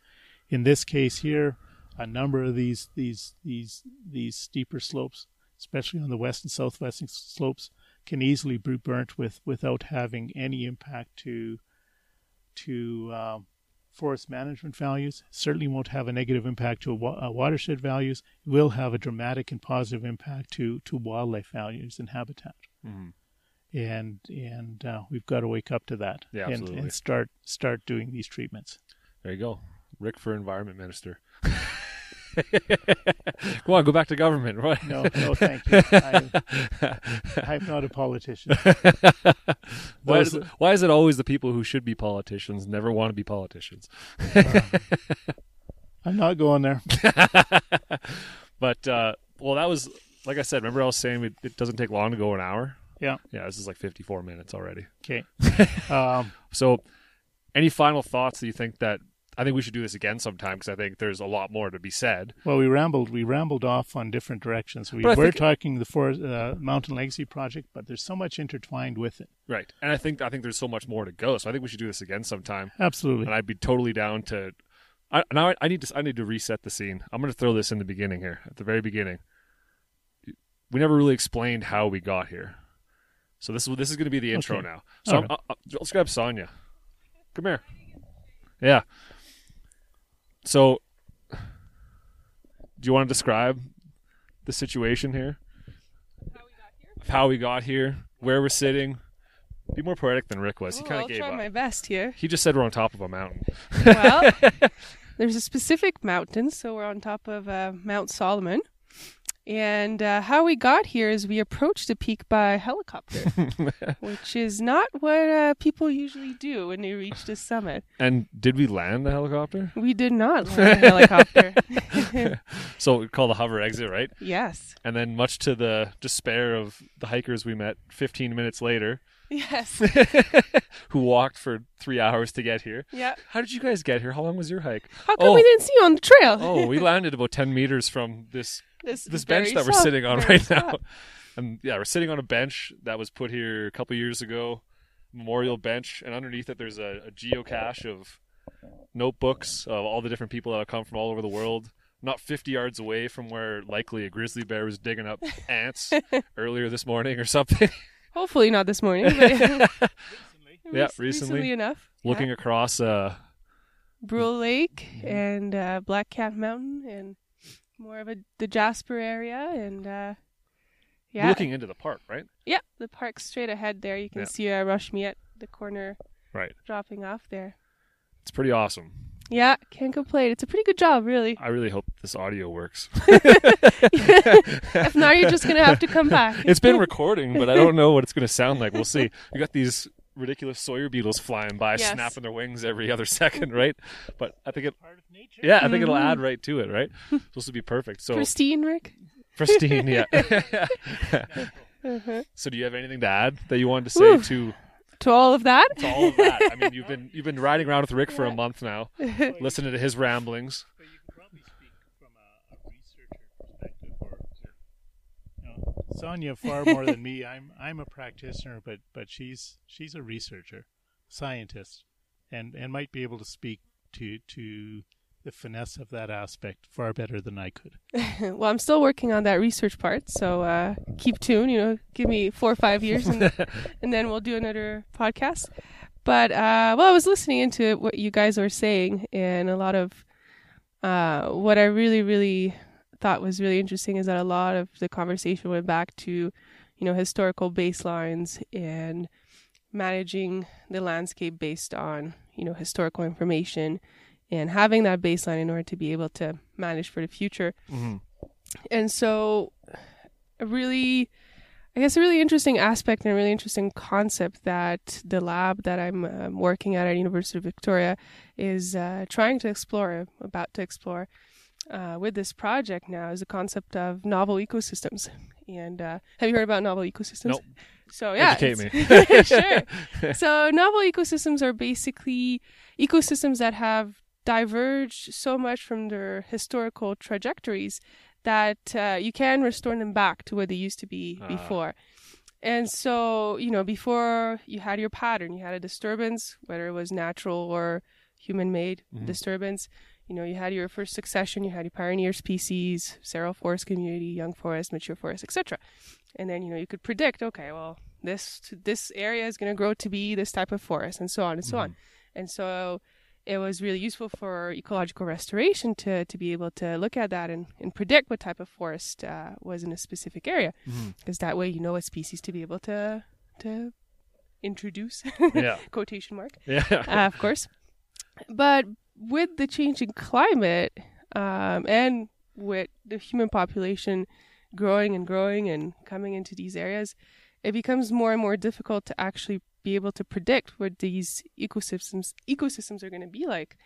In this case here, a number of these these these these steeper slopes, especially on the west and southwest slopes, can easily be burnt with without having any impact to to um, forest management values. Certainly won't have a negative impact to wa- uh, watershed values. It will have a dramatic and positive impact to to wildlife values and habitat. Mhm. And and uh, we've got to wake up to that Yeah, and, and start start doing these treatments. There you go. Rick for environment minister. Come on, go back to government. Right? No, no, thank you. I, I'm not a politician. why, is it, why is it always the people who should be politicians never want to be politicians? I'm not going there. But uh, well, that was like I said. Remember, I was saying it, it doesn't take long to go an hour. Yeah. Yeah, this is like 54 minutes already. Okay. Um, So, any final thoughts that you think that I think we should do this again sometime because I think there's a lot more to be said. well, we rambled. We rambled off on different directions. We were think- talking the forest, uh, Mountain Legacy project, but there's so much intertwined with it. Right. And I think I think there's so much more to go. So I think we should do this again sometime. Absolutely. And I'd be totally down to. I, now I, I need to I need to reset the scene. I'm going to throw this in the beginning here at the very beginning. We never really explained how we got here, so this is this is going to be the intro Okay. now. So All I'm- uh, uh, let's grab Sonia. Come here. Yeah. So, do you want to describe the situation here? Of how we got here, where we're sitting. Be more poetic than Rick was. He Oh, kind I'll of gave try up. my best here. He just said we're on top of a mountain. well, there's a specific mountain, so we're on top of uh, Mount Solomon. And uh, how we got here is we approached the peak by helicopter, which is not what uh, people usually do when they reach the summit. And did we land the helicopter? We did not land the helicopter. So we call the hover exit, right? yes. And then, much to the despair of the hikers we met 15 minutes later, Yes. who walked for three hours to get here. Yeah. How did you guys get here? How long was your hike? How come Oh. we didn't see you on the trail? Oh, we landed about 10 meters from this this this bench that we're soft- sitting on right now. And yeah, we're sitting on a bench that was put here a couple years ago, memorial bench, and underneath it there's a, a geocache of notebooks of all the different people that have come from all over the world. Not 50 yards away from where likely a grizzly bear was digging up ants earlier this morning or something. Hopefully not this morning. But Yeah, recently. recently enough. Looking yeah. across, uh, Brule Lake Mm-hmm. and uh, Black Cat Mountain and more of a the Jasper area and uh, yeah, looking into the park, right? yeah, the park straight ahead there. You can Yeah. see uh, Roche Miette at the corner Right. dropping off there. It's pretty awesome. Yeah, can't complain. It's a pretty good job, really. I really hope this audio works. if not, you're just gonna have to come back. it's been recording, but I don't know what it's going to sound like. We'll see. We got these ridiculous Sawyer beetles flying by, Yes. snapping their wings every other second, right? But I think it, Part of nature. yeah, I think it'll Mhm. add right to it, right? Supposed to be perfect. So Pristine, Rick. pristine, yeah. Uh-huh. so do you have anything to add that you wanted to say Woo. to, To all of that. to all of that? I mean, you've been you've been riding around with Rick for a month now, listening to his ramblings. But you probably speak from a, a researcher perspective, or you know, Sonia far more than me. I'm I'm a practitioner, but but she's she's a researcher, scientist, and and might be able to speak to to the finesse of that aspect far better than I could. well, I'm still working on that research part, so uh, keep tuned. You know, give me four or five years, and, and then we'll do another podcast. But uh, well, I was listening into what you guys were saying, and a lot of uh, what I really, really thought was really interesting is that a lot of the conversation went back to, you know, historical baselines and managing the landscape based on, you know, historical information and having that baseline in order to be able to manage for the future. Mm-hmm. And so, a really, I guess, a really interesting aspect and a really interesting concept that the lab that I'm um, working at at University of Victoria is uh, trying to explore, about to explore, uh, with this project now is the concept of novel ecosystems. And uh, have you heard about novel ecosystems? Nope. So yeah, sure. so novel ecosystems are basically ecosystems that have diverged so much from their historical trajectories that uh, you can restore them back to where they used to be Ah. before. And so, you know, before you had your pattern, you had a disturbance, whether it was natural or human made Mhm. disturbance. You know, you had your first succession, you had your pioneer species, seral forest community, young forest, mature forest, etc. And then, you know, you could predict, okay, well, this this area is going to grow to be this type of forest and so on and so on. And so it was really useful for ecological restoration to to be able to look at that and, and predict what type of forest uh, was in a specific area, because that way you know what species to be able to to introduce Yeah. quotation mark Yeah. uh, of course. But with the changing climate um, and with the human population growing and growing and coming into these areas, it becomes more and more difficult to actually be able to predict what these ecosystems ecosystems are going to be like.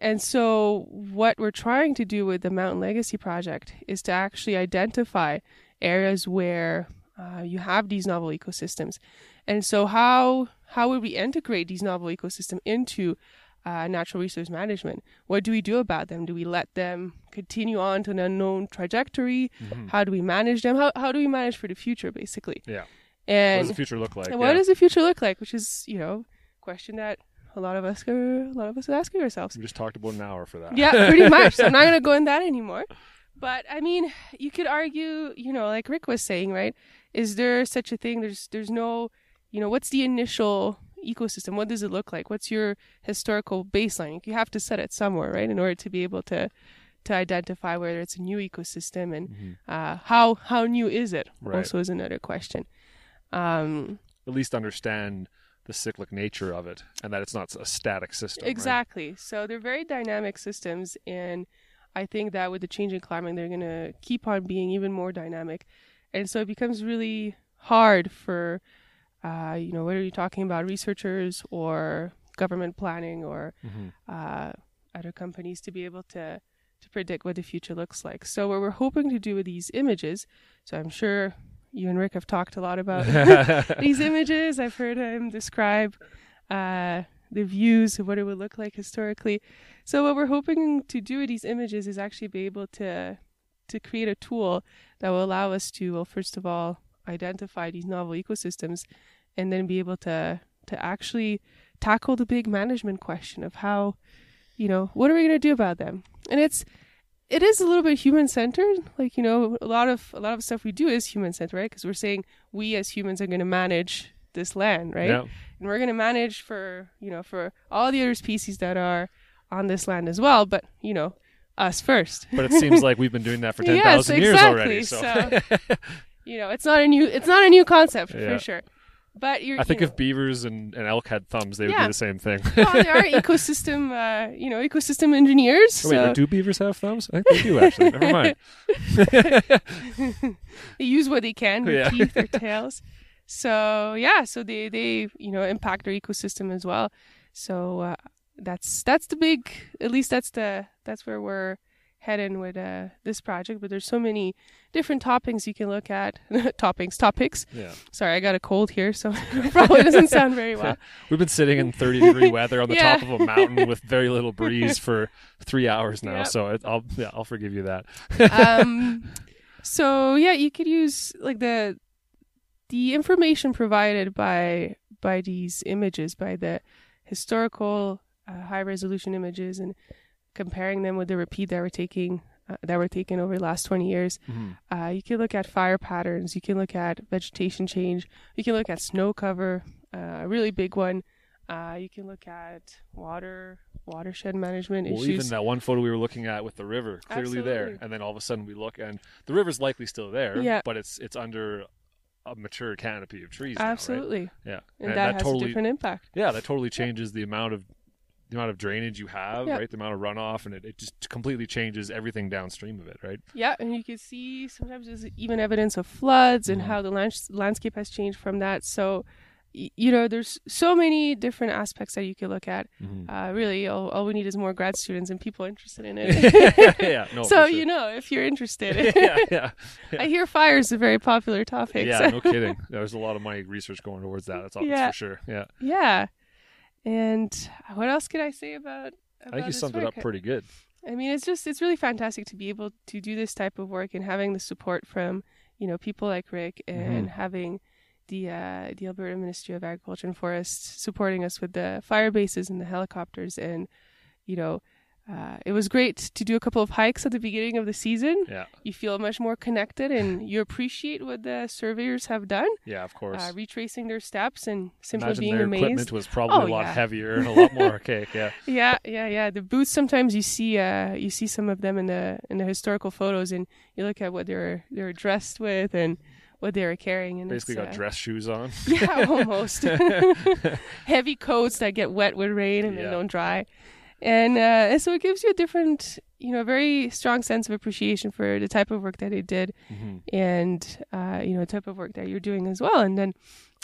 And so, what we're trying to do with the Mountain Legacy Project is to actually identify areas where uh, you have these novel ecosystems. And so, how how would we integrate these novel ecosystem into uh, natural resource management? What do we do about them? Do we let them continue on to an unknown trajectory? How do we manage them? How how do we manage for the future, basically? Yeah. What does the future look like? and what Yeah. does the future look like? Which is, you know, a question that a lot of us are a lot of us are asking ourselves. We just talked about an hour for that. Yeah, pretty much. So I'm not going to go in that anymore. But I mean, you could argue, you know, like Rick was saying, right? Is there such a thing? There's there's no, you know, what's the initial ecosystem? What does it look like? What's your historical baseline? You have to set it somewhere, right, in order to be able to to identify whether it's a new ecosystem and uh, how how new is it? Right. Also, is another question. Um, At least understand the cyclic nature of it and that it's not a static system. right? Exactly. So they're very dynamic systems, and I think that with the changing climate, they're going to keep on being even more dynamic, and so it becomes really hard for, uh, you know, whether you're talking about researchers or government planning or Mhm. uh, other companies to be able to to predict what the future looks like. So what we're hoping to do with these images, so I'm sure you and Rick have talked a lot about these images. I've heard him describe uh, the views of what it would look like historically. So what we're hoping to do with these images is actually be able to to create a tool that will allow us to, well, first of all, identify these novel ecosystems, and then be able to to actually tackle the big management question of how, you know, what are we going to do about them? And it's it is a little bit human centered. Like you know, a lot of a lot of stuff we do is human centered, right? Because we're saying we as humans are going to manage this land, right? Yeah. And we're going to manage for you know for all the other species that are on this land as well. But you know, us first. But it seems like we've been doing that for ten yes, exactly. years already. So, So, you know, it's not a new it's not a new concept Yeah. for sure. But you're I think you if beavers and, and elk had thumbs, they would Yeah. do the same thing. know, well, there are ecosystem uh, you know ecosystem engineers. Oh, wait, so do beavers have thumbs? I think they do actually. Never mind. they use what they can, their Yeah. teeth, their tails. So yeah, so they they you know impact their ecosystem as well. So uh, that's that's the big. At least that's the that's where we're heading with uh, this project. But there's so many different toppings you can look at. toppings, topics. Yeah. Sorry, I got a cold here, so it probably doesn't sound very well. We've been sitting in 30 degree weather on the Yeah. top of a mountain with very little breeze for three hours now. Yep. So it, I'll yeah, I'll forgive you that. um, so yeah, you could use like the the information provided by by these images, by the historical uh, high resolution images, and comparing them with the repeat that we're taking uh, that were taken over the last twenty years. Uh, you can look at fire patterns. You can look at vegetation change. You can look at snow cover, uh, a really big one. Uh, you can look at water watershed management Well, issues. even that one photo we were looking at with the river, clearly there, and then all of a sudden we look and the river's likely still there, Yeah. but it's it's under a mature canopy of trees. now, right? Absolutely, Yeah, and, that, has totally a different impact. yeah that totally changes the amount of the amount of drainage you have, Yeah. right? The amount of runoff, and it, it just completely changes everything downstream of it, right? Yeah, and you can see sometimes there's even evidence of floods and Mhm. how the lands- landscape has changed from that. So, y- you know, there's so many different aspects that you could look at. Uh, really, all, all we need is more grad students and people interested in it. yeah, no. so, sure. you know, if you're interested, yeah, yeah, I hear fire is a very popular topic. yeah. so- No kidding. There's a lot of money research going towards that. That's all Yeah. for sure. Yeah, yeah. And what else could I say about? I think you summed it up pretty good. I mean, it's just it's really fantastic to be able to do this type of work and having the support from you know people like Rick and Mhm. having the uh, the Alberta Ministry of Agriculture and Forests supporting us with the fire bases and the helicopters and you know uh, it was great to do a couple of hikes at the beginning of the season. Yeah. You feel much more connected and you appreciate what the surveyors have done, Yeah, of course. uh, retracing their steps and simply Imagine being their amazed. equipment was probably Oh, a lot yeah. heavier and a lot more archaic. Yeah. Yeah, yeah, yeah. The boots sometimes you see uh you see some of them in the in the historical photos and you look at what they're they're dressed with and what they were carrying and Basically got uh, dress shoes on. Yeah, almost. Heavy coats that get wet with rain and Yeah. then don't dry. And uh, so it gives you a different, you know, a very strong sense of appreciation for the type of work that they did hmm and, uh, you know, the type of work that you're doing as well. And then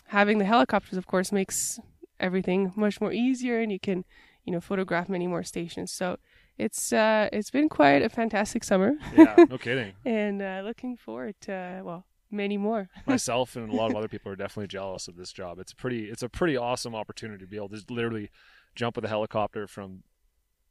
having the helicopters, of course, makes everything much more easier and you can, you know, photograph many more stations. So it's uh, it's been quite a fantastic summer Yeah, no kidding. and uh, looking forward to, uh, well, many more. Myself and a lot of other people are definitely jealous of this job. It's pretty. It's a pretty awesome opportunity to be able to literally jump with a helicopter from,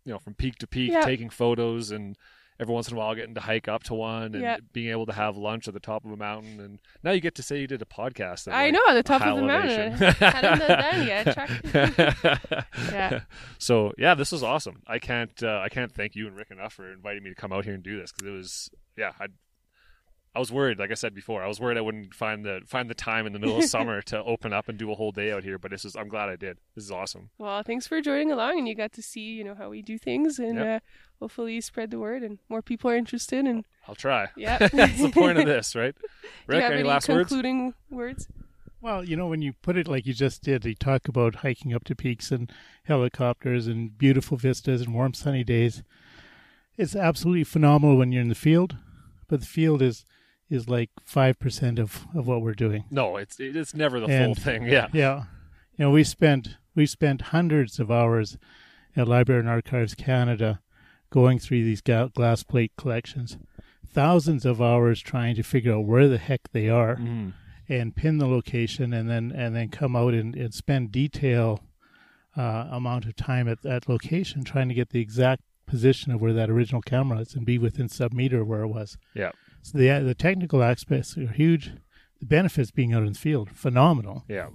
you know, from peak to peak, Yeah. taking photos, and every once in a while getting to hike up to one, and Yeah. being able to have lunch at the top of a mountain. And now you get to say you did a podcast. At, I know, at the top of the mountain. elevation. Hadn't done yet. Yeah. So yeah, this was awesome. I can't uh, I can't thank you and Rick enough for inviting me to come out here and do this because it was yeah I I was worried like I said before I was worried I wouldn't find the find the time in the middle of summer to open up and do a whole day out here. But this is I'm glad I did. This is awesome. Well, thanks for joining along, and you got to see, you know, how we do things, and Yep. uh, hopefully you spread the word, and more people are interested. And I'll try. yeah, That's the point of this, right? do you Rick, have any any last words? words? Well, you know, when you put it like you just did, you talk about hiking up to peaks and helicopters and beautiful vistas and warm sunny days. It's absolutely phenomenal when you're in the field, but the field is is like five percent of of what we're doing. No, it's it's never the full thing. Yeah. Yeah, you know, we spent we spent hundreds of hours at Library and Archives Canada going through these ga- glass plate collections, thousands of hours trying to figure out where the heck they are Mhm. and pin the location and then and then come out and, and spend detail uh, amount of time at that location trying to get the exact position of where that original camera is and be within sub meter where it was. Yeah. So the the technical aspects are huge. The benefits being out in the field phenomenal, Yeah.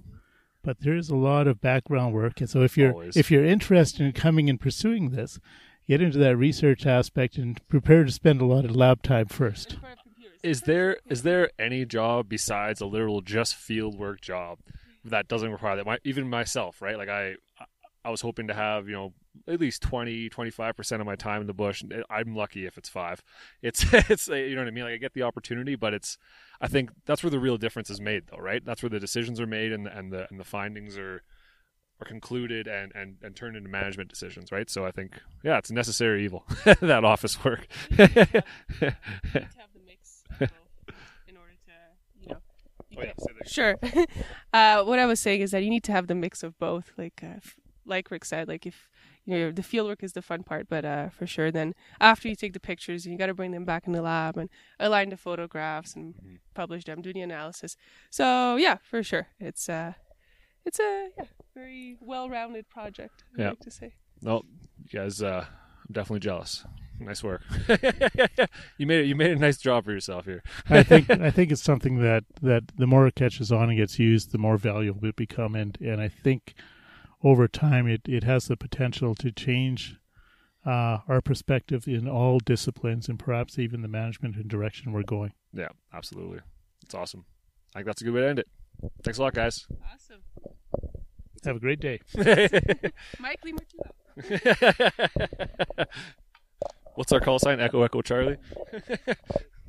but there is a lot of background work. And so if you're Always. if you're interested in coming and pursuing this, get into that research aspect and prepare to spend a lot of lab time first. Is there is there any job besides a literal just field work job that doesn't require that? My, even myself, right? Like I I was hoping to have, you know, at least 20 25% of my time in the bush. I'm lucky if it's 5. It's it's you know what I mean? Like I get the opportunity, but it's I think that's where the real difference is made though, right? That's where the decisions are made and and the and the findings are are concluded and, and, and turned into management decisions, right? So I think, yeah, it's a necessary evil, that office work. to have the mix in order to, you know. you Oh, yeah, get- say that. Sure. uh, what I was saying is that you need to have the mix of both. Like, uh, like Rick said, like if you know the field work is the fun part, but uh, for sure, then after you take the pictures, you got to bring them back in the lab and align the photographs and Mm-hmm. publish them, do the analysis. So yeah, for sure, it's uh, it's a yeah, very well-rounded project. I Yeah. like to say. No, you guys, uh, I'm definitely jealous. Nice work. you made it. You made a nice job for yourself here. I think I think it's something that, that the more it catches on and gets used, the more valuable it become, and, and I think over time it, it has the potential to change uh, our perspective in all disciplines and perhaps even the management and direction we're going. Yeah, absolutely. It's awesome. I think that's a good way to end it. Thanks a lot, guys. Awesome, Have a great day. Mike Lee Martulo. What's our call sign? Echo Echo Charlie.